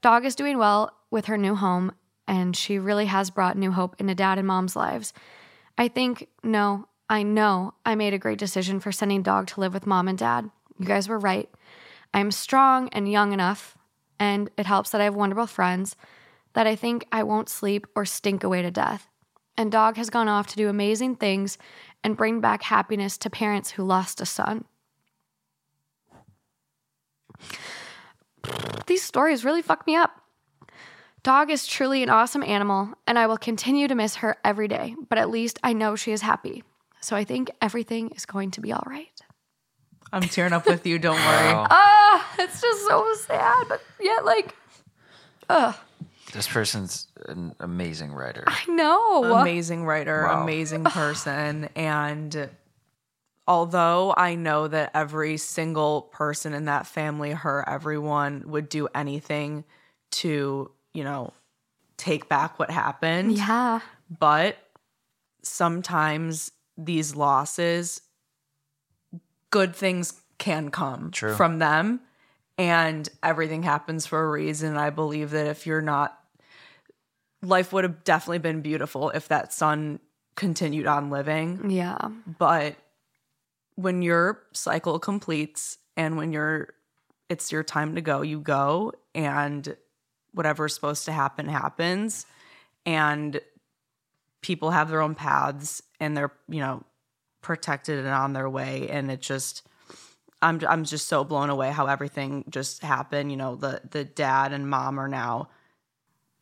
Dog is doing well with her new home, and she really has brought new hope into dad and mom's lives. I think, no, I know I made a great decision for sending Dog to live with mom and dad. You guys were right. I'm strong and young enough, and it helps that I have wonderful friends that I think I won't sleep or stink away to death. And Dog has gone off to do amazing things and bring back happiness to parents who lost a son. these stories really fuck me up. Dog is truly an awesome animal, and I will continue to miss her every day, but at least I know she is happy. So I think everything is going to be all right. I'm tearing up with you. Don't worry. Ah, it's just so sad, but yet, like, ugh, This person's an amazing writer. I know. amazing writer, Wow. amazing person. And although I know that every single person in that family, her, everyone would do anything to, you know, take back what happened. Yeah. But sometimes these losses, good things can come True. from them. And everything happens for a reason. I believe that if you're not life would have definitely been beautiful if that son continued on living. Yeah. But when your cycle completes and when you're it's your time to go, you go and whatever's supposed to happen happens and people have their own paths and they're, you know, protected and on their way and it just I'm I'm just so blown away how everything just happened, you know, the the dad and mom are now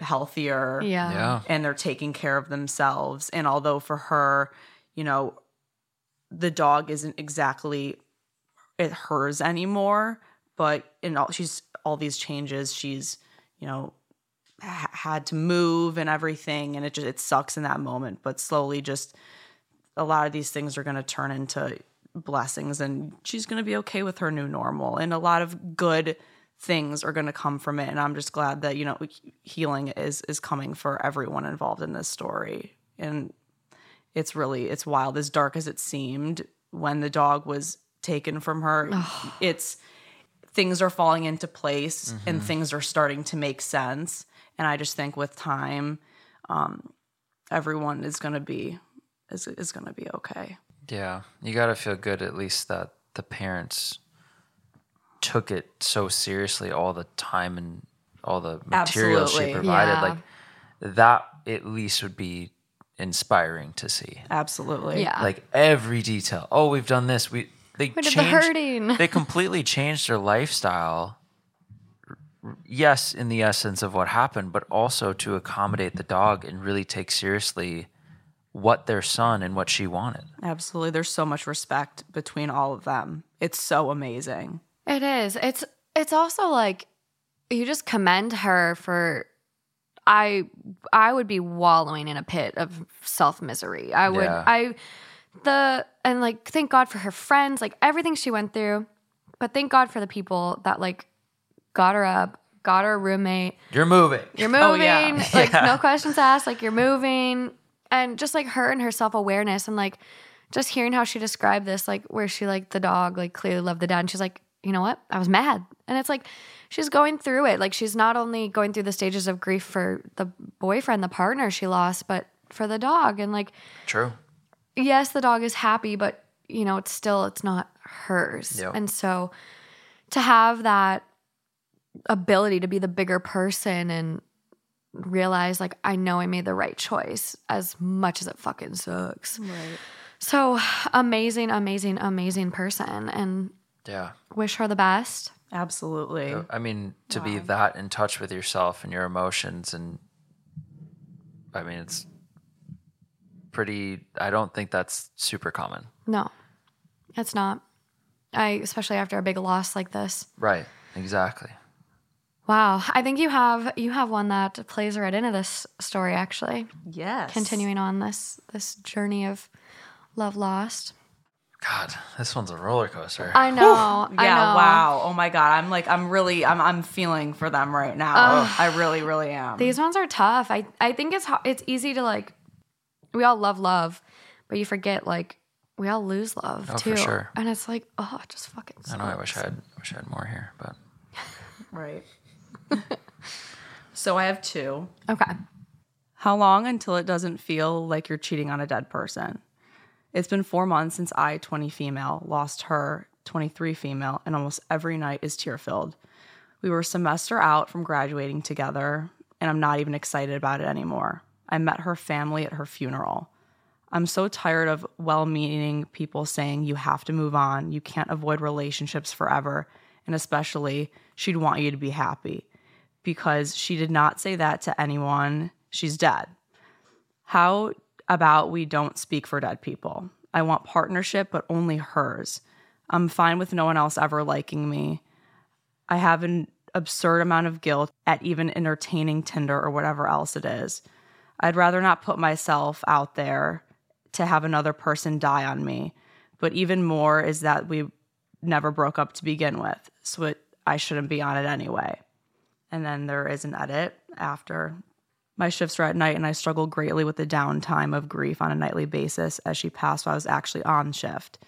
healthier Yeah. Yeah. and they're taking care of themselves. And although for her, you know, the dog isn't exactly it hers anymore, but in all she's all these changes, she's you know ha- had to move and everything, and it just it sucks in that moment. But slowly, just a lot of these things are going to turn into blessings, and she's going to be okay with her new normal, and a lot of good things are going to come from it and i'm just glad that you know healing is is coming for everyone involved in this story. And it's really it's wild as dark as it seemed when the dog was taken from her it's things are falling into place and things are starting to make sense. And i just think with time um everyone is going to be is, is going to be okay. Yeah, you got to feel good at least that the parents took it so seriously all the time and all the material she provided. Yeah. Like that at least would be inspiring to see. absolutely Yeah. Like every detail. Oh, we've done this. We they We did the changed. They completely changed their lifestyle. Yes, in the essence of what happened, but also to accommodate the dog and really take seriously what their son and what she wanted. absolutely there's so much respect between all of them it's so amazing It is. It's it's also like you just commend her for I I would be wallowing in a pit of self misery. I would Yeah. I the and like thank God for her friends, like everything she went through. But thank God for the people that like got her up, got her a roommate. You're moving. You're moving, Oh, yeah. like no questions asked, like you're moving. And just like her and her self awareness and like just hearing how she described this, like where she like the dog, like clearly loved the dad. And she's like, you know what? I was mad. And it's like she's going through it. Like she's not only going through the stages of grief for the boyfriend, the partner she lost, but for the dog. And like, True. yes, the dog is happy, but you know, it's still it's not hers. Yep. And so to have that ability to be the bigger person and realize like I know I made the right choice as much as it fucking sucks. right So amazing, amazing, amazing person and Yeah. wish her the best. absolutely I mean, to be that in touch with yourself and your emotions, and I mean, it's pretty, I don't think that's super common. No. It's not. I especially after a big loss like this. Right. Exactly. Wow. I think you have you have one that plays right into this story actually. yes continuing on this this journey of love lost. God, this one's a roller coaster. I know. I yeah know. wow oh my god i'm like i'm really i'm, I'm feeling for them right now i really really am These ones are tough. I I think it's it's easy to like we all love love, but you forget like we all lose love Oh, for too. sure. And it's like, oh, it just fucking I know. I wish I had. I wish I had more here, but right so i have two Okay. how long until it doesn't feel like you're cheating on a dead person it's been four months since i 20 female lost her 23 female and almost every night is tear filled we were a semester out from graduating together and i'm not even excited about it anymore. I met her family at her funeral. I'm so tired of well meaning people saying you have to move on, you can't avoid relationships forever, and especially she'd want you to be happy. Because she did not say that to anyone. She's dead. How about we don't speak for dead people? I want partnership, but only hers. I'm fine with no one else ever liking me. I have an absurd amount of guilt at even entertaining Tinder or whatever else it is. I'd rather not put myself out there to have another person die on me. But even more is that we never broke up to begin with. So it, I shouldn't be on it anyway. And then there is an edit after. My shifts are at night, and I struggle greatly with the downtime of grief on a nightly basis as she passed while I was actually on shift.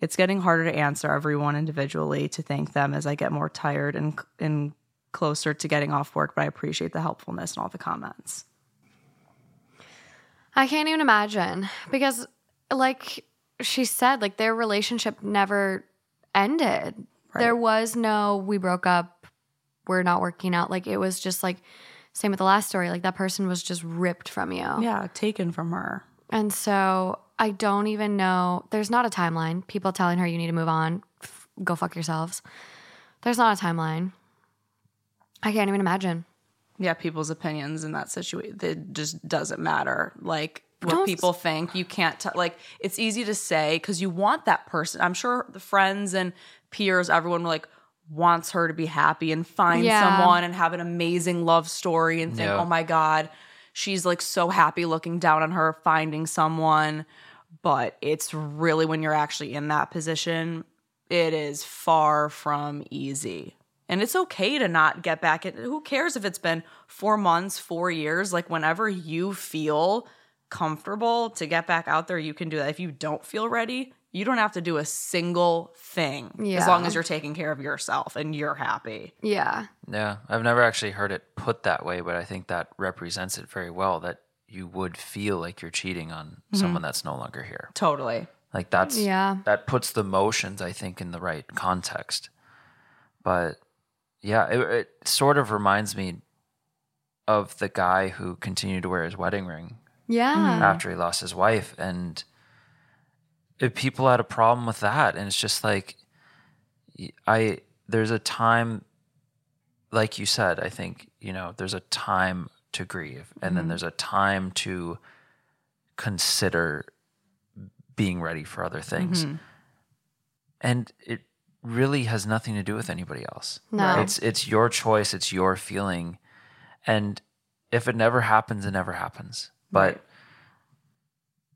It's getting harder to answer everyone individually to thank them as I get more tired and, and closer to getting off work, but I appreciate the helpfulness and all the comments. I can't even imagine because, like she said, like their relationship never ended. There was no, we broke up, we're not working out. Like it was just like, same with the last story. Like that person was just ripped from you. Yeah, taken from her. And so I don't even know. There's not a timeline. People telling her you need to move on, f- go fuck yourselves. There's not a timeline. I can't even imagine. yeah, people's opinions in that situation. It just doesn't matter. Like what Don't- people think, you can't t- like. It's easy to say because you want that person. I'm sure the friends and peers, everyone were like wants her to be happy and find Yeah. someone and have an amazing love story and think, Yeah. oh my god, she's like so happy looking down on her finding someone. But it's really when you're actually in that position, it is far from easy. And it's okay to not get back in. Who cares if it's been four months, four years? Like, whenever you feel comfortable to get back out there, you can do that. If you don't feel ready, you don't have to do a single thing as long as you're taking care of yourself and you're happy. Yeah. Yeah, I've never actually heard it put that way, but I think that represents it very well that you would feel like you're cheating on mm-hmm. someone that's no longer here. Totally. Like that's Yeah. that puts the motions I think in the right context. But yeah, it, it sort of reminds me of the guy who continued to wear his wedding ring Yeah. Mm-hmm. after he lost his wife and if people had a problem with that and it's just like i there's a time like you said i think you know there's a time to grieve and then mm-hmm. there's a time to consider being ready for other things. Mm-hmm. And it really has nothing to do with anybody else. No. it's it's your choice it's your feeling and if it never happens it never happens. But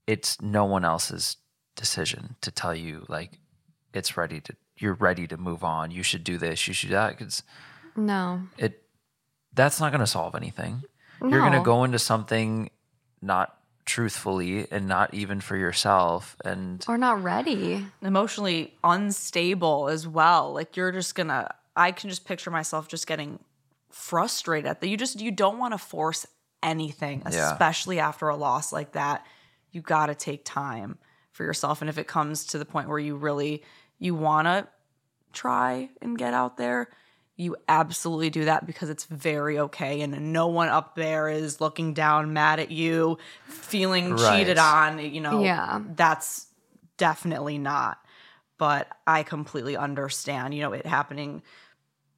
it's no one else's decision to tell you like it's ready to you're ready to move on you should do this you should do that because No. it that's not going to solve anything you're going to go into something not truthfully and not even for yourself and Or not ready. Emotionally unstable as well. Like, you're just gonna, I can just picture myself just getting frustrated at that. You just, you don't wanna force anything, Yeah. especially after a loss like that. You gotta take time for yourself. And if it comes to the point where you really, you wanna try and get out there, you absolutely do that because it's very okay and no one up there is looking down mad at you feeling Right. cheated on you know Yeah. that's definitely not but i completely understand you know it happening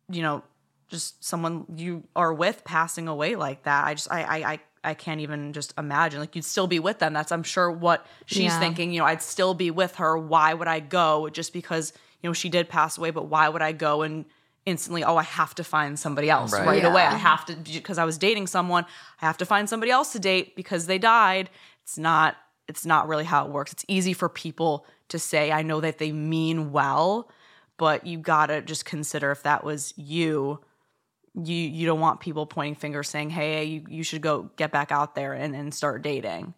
you know just someone you are with passing away like that i just i i, I I can't even just imagine. Like you'd still be with them. That's I'm sure what she's Yeah. thinking. You know, I'd still be with her. Why would I go just because you know she did pass away? But why would I go and instantly? Oh, I have to find somebody else Right. right, away. I have to because I was dating someone. I have to find somebody else to date because they died. It's not. It's not really how it works. It's easy for people to say. I know that they mean well, but you gotta just consider if that was you you you don't want people pointing fingers saying hey you, you should go get back out there and, and start dating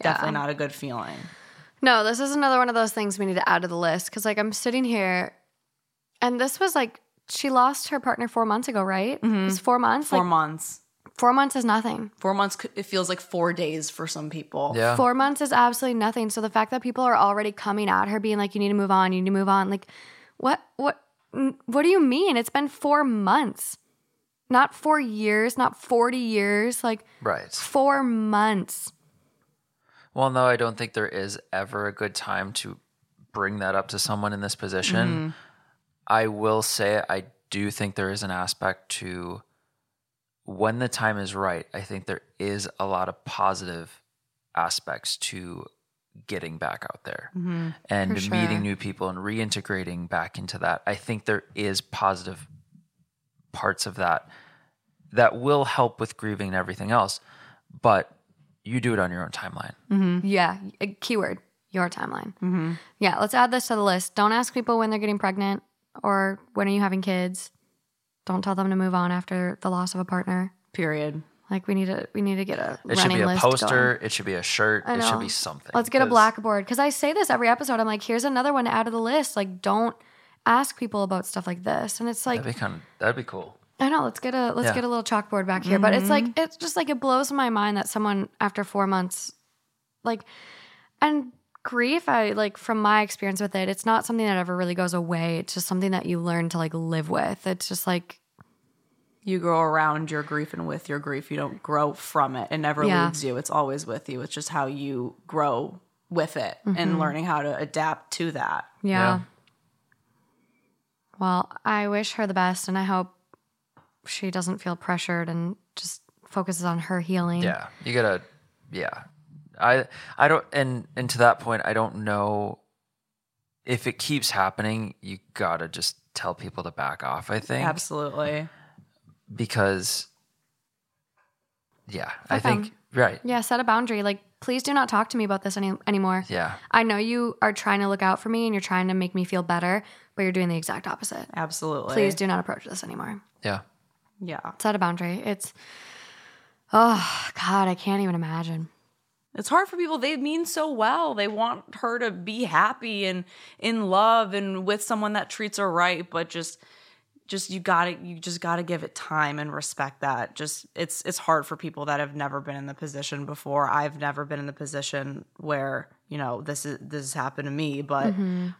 definitely not a good feeling No, this is another one of those things we need to add to the list because, like, I'm sitting here, and this was like she lost her partner four months ago, right? It mm-hmm. was four months. four like, months four months is nothing. four months it feels like four days for some people yeah Four months is absolutely nothing. So the fact that people are already coming at her, being like, "You need to move on. You need to move on." Like, what? What? What do you mean? It's been four months, not four years, not forty years. Like right four months. Well, no, I don't think there is ever a good time to bring that up to someone in this position. Mm-hmm. I will say I do think there is an aspect to when the time is right. I think there is a lot of positive aspects to getting back out there mm-hmm. and sure. meeting new people and reintegrating back into that. I think there is positive parts of that that will help with grieving and everything else, but you do it on your own timeline. Mm-hmm. Yeah, a keyword, your timeline. Mm-hmm. Yeah, let's add this to the list. Don't ask people when they're getting pregnant or when are you having kids. Don't tell them to move on after the loss of a partner. Period. Like we need to we need to get a It should running be a list poster, going. it should be a shirt, it should be something. Let's get a blackboard because I say this every episode. I'm like, here's another one to add to the list. Like, don't ask people about stuff like this. And it's like, That'd be kind of that'd be cool. I know. Let's get a let's Yeah. get a little chalkboard back here. But it's like Mm-hmm. it's just like it blows my mind that someone after four months, like, and grief. I like from my experience with it, it's not something that ever really goes away. It's just something that you learn to like live with. It's just like You grow around your grief and with your grief. You don't grow from it. It never Yeah. leaves you. It's always with you. It's just how you grow with it and learning how to adapt to that. yeah. Yeah. Well, I wish her the best, and I hope she doesn't feel pressured and just focuses on her healing. Yeah, you gotta. Yeah, I I don't and and to that point, I don't know if it keeps happening. You gotta just tell people to back off. I think Absolutely. because yeah, I Okay. think right. Yeah, set a boundary. Like, please do not talk to me about this any anymore. Yeah, I know you are trying to look out for me and you're trying to make me feel better, but you're doing the exact opposite. Absolutely. Please do not approach this anymore. yeah. Yeah. Set a boundary. It's oh God, I can't even imagine. It's hard for people. They mean so well. They want her to be happy and in love and with someone that treats her right, but just just you got to you just got to give it time and respect that. Just it's it's hard for people that have never been in the position before. I've never been in the position where, you know, this is this has happened to me, but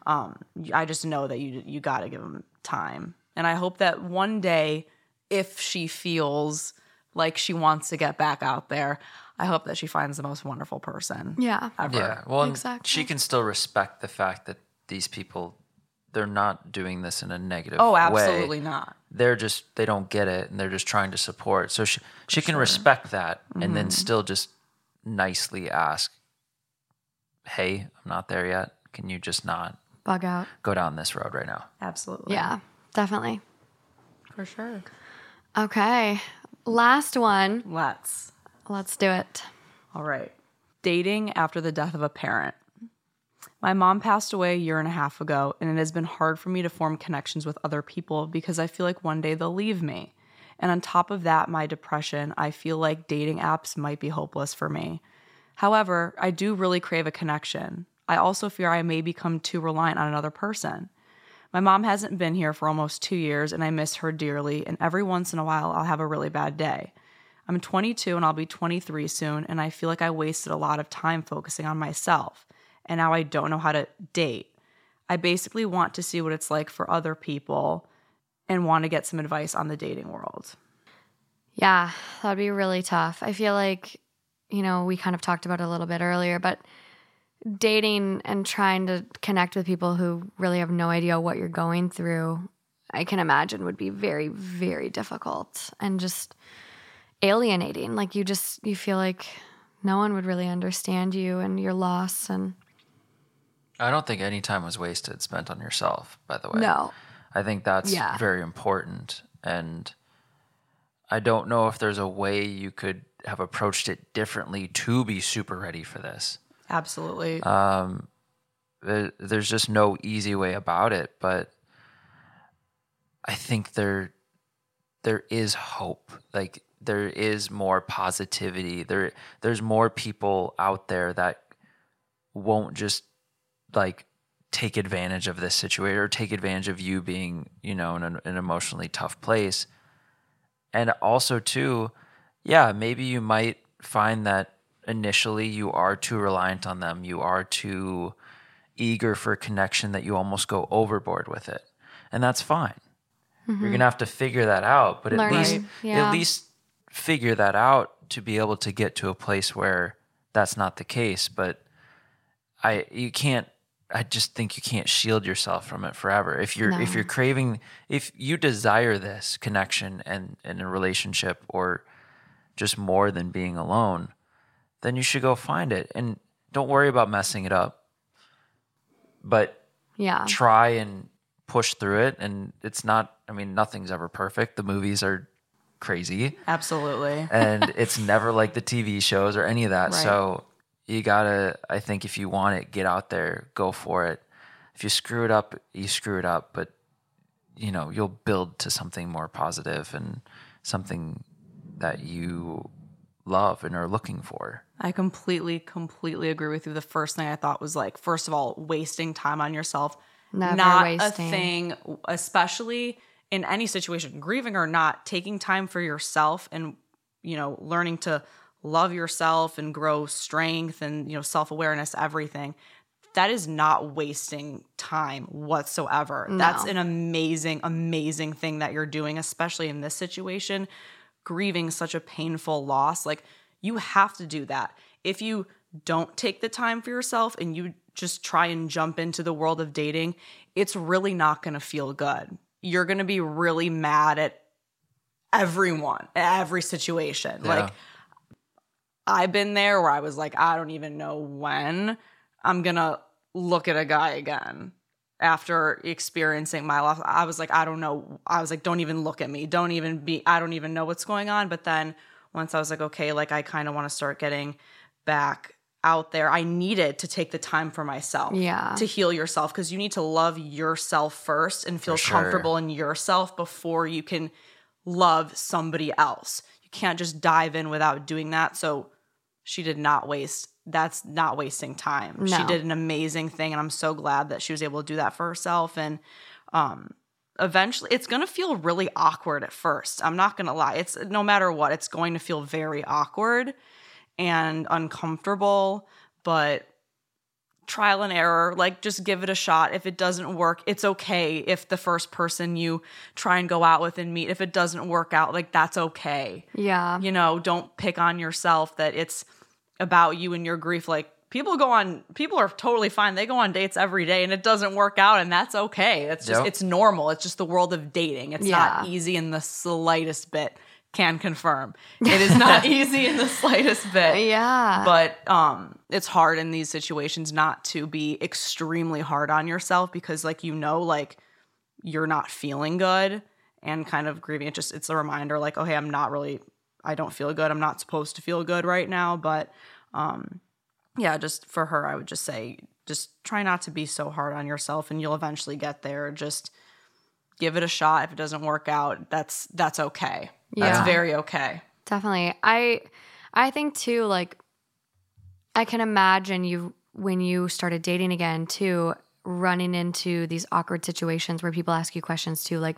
um I just know that you you got to give them time. And I hope that one day if she feels like she wants to get back out there, I hope that she finds the most wonderful person Yeah. ever. Yeah. Well, Exactly. she can still respect the fact that these people they're not doing this in a negative Oh, way. absolutely not. They're just they don't get it and they're just trying to support. So she she can respect that and Mm-hmm. then still just nicely ask, "Hey, I'm not there yet. Can you just not Bug out. go down this road right now?" Absolutely. Yeah, definitely. for sure. Okay. Last one. Let's. Let's do it. All right. Dating after the death of a parent. My mom passed away a year and a half ago, and it has been hard for me to form connections with other people because I feel like one day they'll leave me. And on top of that, my depression, I feel like dating apps might be hopeless for me. However, I do really crave a connection. I also fear I may become too reliant on another person. My mom hasn't been here for almost two years, and I miss her dearly, and every once in a while, I'll have a really bad day. I'm 22 and I'll be 23 soon, and I feel like I wasted a lot of time focusing on myself, and now I don't know how to date. I basically want to see what it's like for other people and want to get some advice on the dating world. Yeah, that'd be really tough. I feel like, you know, we kind of talked about it a little bit earlier, but dating and trying to connect with people who really have no idea what you're going through, I can imagine would be very, very difficult and just alienating. Like you just, you feel like no one would really understand you and your loss. And I don't think any time was wasted spent on yourself, by the way. no, I think that's Yeah. very important. And I don't know if there's a way you could have approached it differently to be super ready for this. Absolutely. Um, there- There's just no easy way about it, but I think there there is hope. Like there is more positivity. There there's more people out there that won't just like take advantage of this situation or take advantage of you being, you know, in an, an emotionally tough place. And also too, yeah, maybe you might find that initially you are too reliant on them. You are too eager for connection that you almost go overboard with it. And that's fine. You're mm-hmm. gonna have to figure that out, but at Learning, least yeah. at least figure that out to be able to get to a place where that's not the case. But I you can't I just think you can't shield yourself from it forever. If you're if you're craving if you desire this connection and in a relationship or just more than being alone, then you should go find it and don't worry about messing it up. But Yeah. try and push through it and it's not I mean nothing's ever perfect. The movies are crazy Absolutely. and it's never like the TV shows or any of that. Right. So you gotta, I think, if you want it, get out there, go for it. If you screw it up, you screw it up, but you know you'll build to something more positive and something that you love and are looking for. I completely, completely agree with you. The first thing I thought was like, first of all, wasting time on yourself. Never not wasting. a thing, especially in any situation, grieving or not, taking time for yourself and, you know, learning to love yourself and grow strength and, you know, self awareness, everything. That is not wasting time whatsoever. That's an amazing, amazing thing that you're doing, especially in this situation grieving such a painful loss, like you have to do that. If you don't take the time for yourself and you just try and jump into the world of dating, it's really not going to feel good. You're going to be really mad at everyone, every situation. Yeah. Like I've been there where I was like, I don't even know when I'm going to look at a guy again after experiencing my loss. I was like, I don't know. I was like, don't even look at me. Don't even be, I don't even know what's going on. But then once I was like, okay, like I kind of want to start getting back out there, I needed to take the time for myself Yeah. to heal yourself because you need to love yourself first and feel sure. comfortable in yourself before you can love somebody else. You can't just dive in without doing that. So she did not waste that's not wasting time. She did an amazing thing and I'm so glad that she was able to do that for herself and um eventually it's going to feel really awkward at first. I'm not going to lie. It's no matter what, it's going to feel very awkward and uncomfortable, but trial and error like just give it a shot if it doesn't work it's okay if the first person you try and go out with and meet if it doesn't work out like that's okay Yeah. you know don't pick on yourself that it's about you and your grief like people go on people are totally fine. They go on dates every day and it doesn't work out and that's okay. It's just Yep. it's normal. It's just the world of dating. It's not easy in the slightest bit can confirm. It is not easy in the slightest bit. Yeah. but um it's hard in these situations not to be extremely hard on yourself because like you know like you're not feeling good and kind of grieving. It just it's a reminder like oh hey i'm not really i don't feel good i'm not supposed to feel good right now but um yeah just for her i would just say just try not to be so hard on yourself and you'll eventually get there just give it a shot if it doesn't work out that's that's okay Yeah. that's very okay Definitely. I I think too like I can imagine you when you started dating again too running into these awkward situations where people ask you questions too like,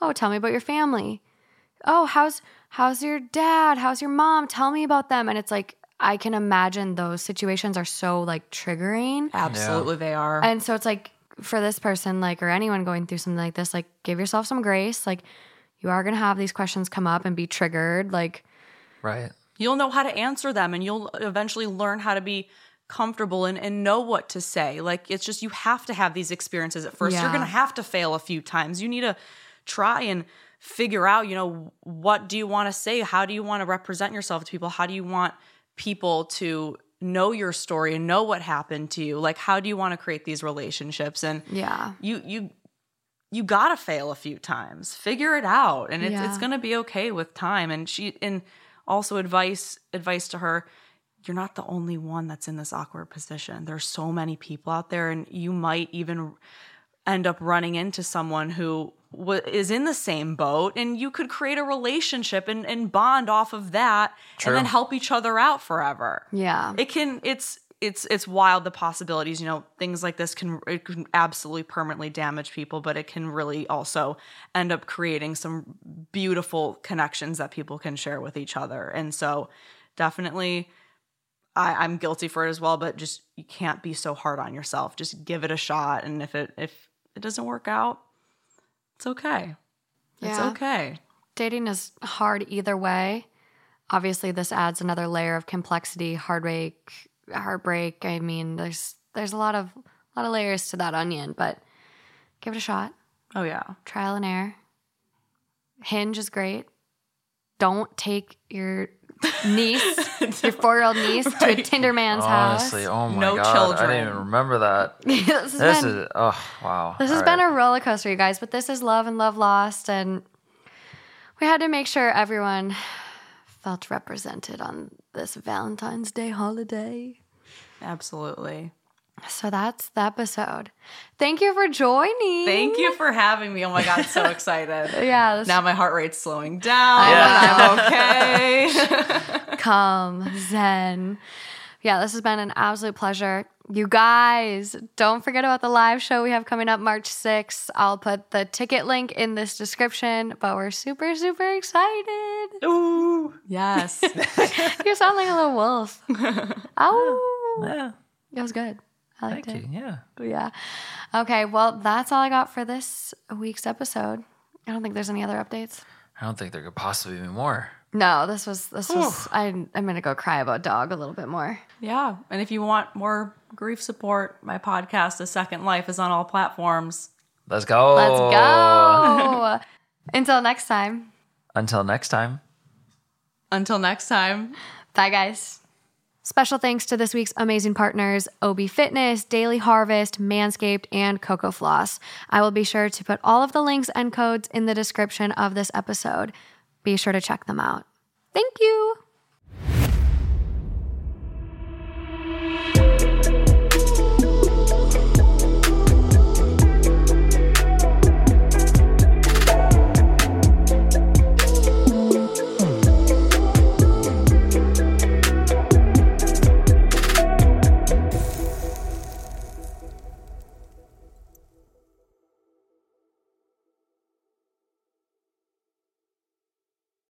"Oh, tell me about your family." "Oh, how's how's your dad? How's your mom? Tell me about them." And it's like I can imagine those situations are so like triggering. absolutely they are And so it's like for this person, like, or anyone going through something like this, like, give yourself some grace. Like, you are going to have these questions come up and be triggered. Like, Right. you'll know how to answer them and you'll eventually learn how to be comfortable and, and know what to say. Like it's just you have to have these experiences at first. You're gonna have to fail a few times. You need to try and figure out, you know, what do you want to say? How do you want to represent yourself to people? How do you want people to know your story and know what happened to you? Like how do you want to create these relationships? And yeah. you you you gotta fail a few times figure it out and it's, Yeah. it's gonna be okay with time and she and also advice advice to her you're not the only one that's in this awkward position there's so many people out there and you might even end up running into someone who wa is in the same boat and you could create a relationship and, and bond off of that and then help each other out forever. Yeah. it can it's it's it's wild the possibilities you know things like this can it can absolutely permanently damage people but it can really also end up creating some beautiful connections that people can share with each other and so definitely I, i'm guilty for it as well but just you can't be so hard on yourself. Just give it a shot and if it if it doesn't work out it's okay it's Yeah. okay Dating is hard either way. Obviously, this adds another layer of complexity, heartbreak, heartbreak. I mean, there's there's a lot of a lot of layers to that onion, but give it a shot. Oh yeah. Trial and error. Hinge is great. Don't take your niece, your four year old niece, to a Tinder man's Honestly, house. oh my No god, I didn't even remember that. this This been, is oh wow. this has All been a roller coaster, you guys, but this is love and love lost. And we had to make sure everyone felt represented on this Valentine's Day holiday. Absolutely. So that's the episode. Thank you for joining. Thank you for having me. Oh my god, so excited. Yeah, Now my heart rate's slowing down. Yeah. I'm okay. come zen. Yeah, this has been an absolute pleasure. You guys, don't forget about the live show we have coming up March 6th. I'll put the ticket link in this description, but we're super, super excited. Ooh. yes. You sound like a little wolf. Oh, Yeah. it was good. I liked Thank it. you. Yeah. Yeah. Okay, well, that's all I got for this week's episode. I don't think there's any other updates. I don't think there could possibly be more. No, this was this was I I'm gonna go cry about dog a little bit more. yeah. And if you want more grief support, my podcast, A Second Life, is on all platforms. Let's go. Let's go. Until next time. Until next time. Until next time. Bye guys. Special thanks to this week's amazing partners, Obe Fitness, Daily Harvest, Manscaped, and Cocofloss. I will be sure to put all of the links and codes in the description of this episode. Be sure to check them out. Thank you.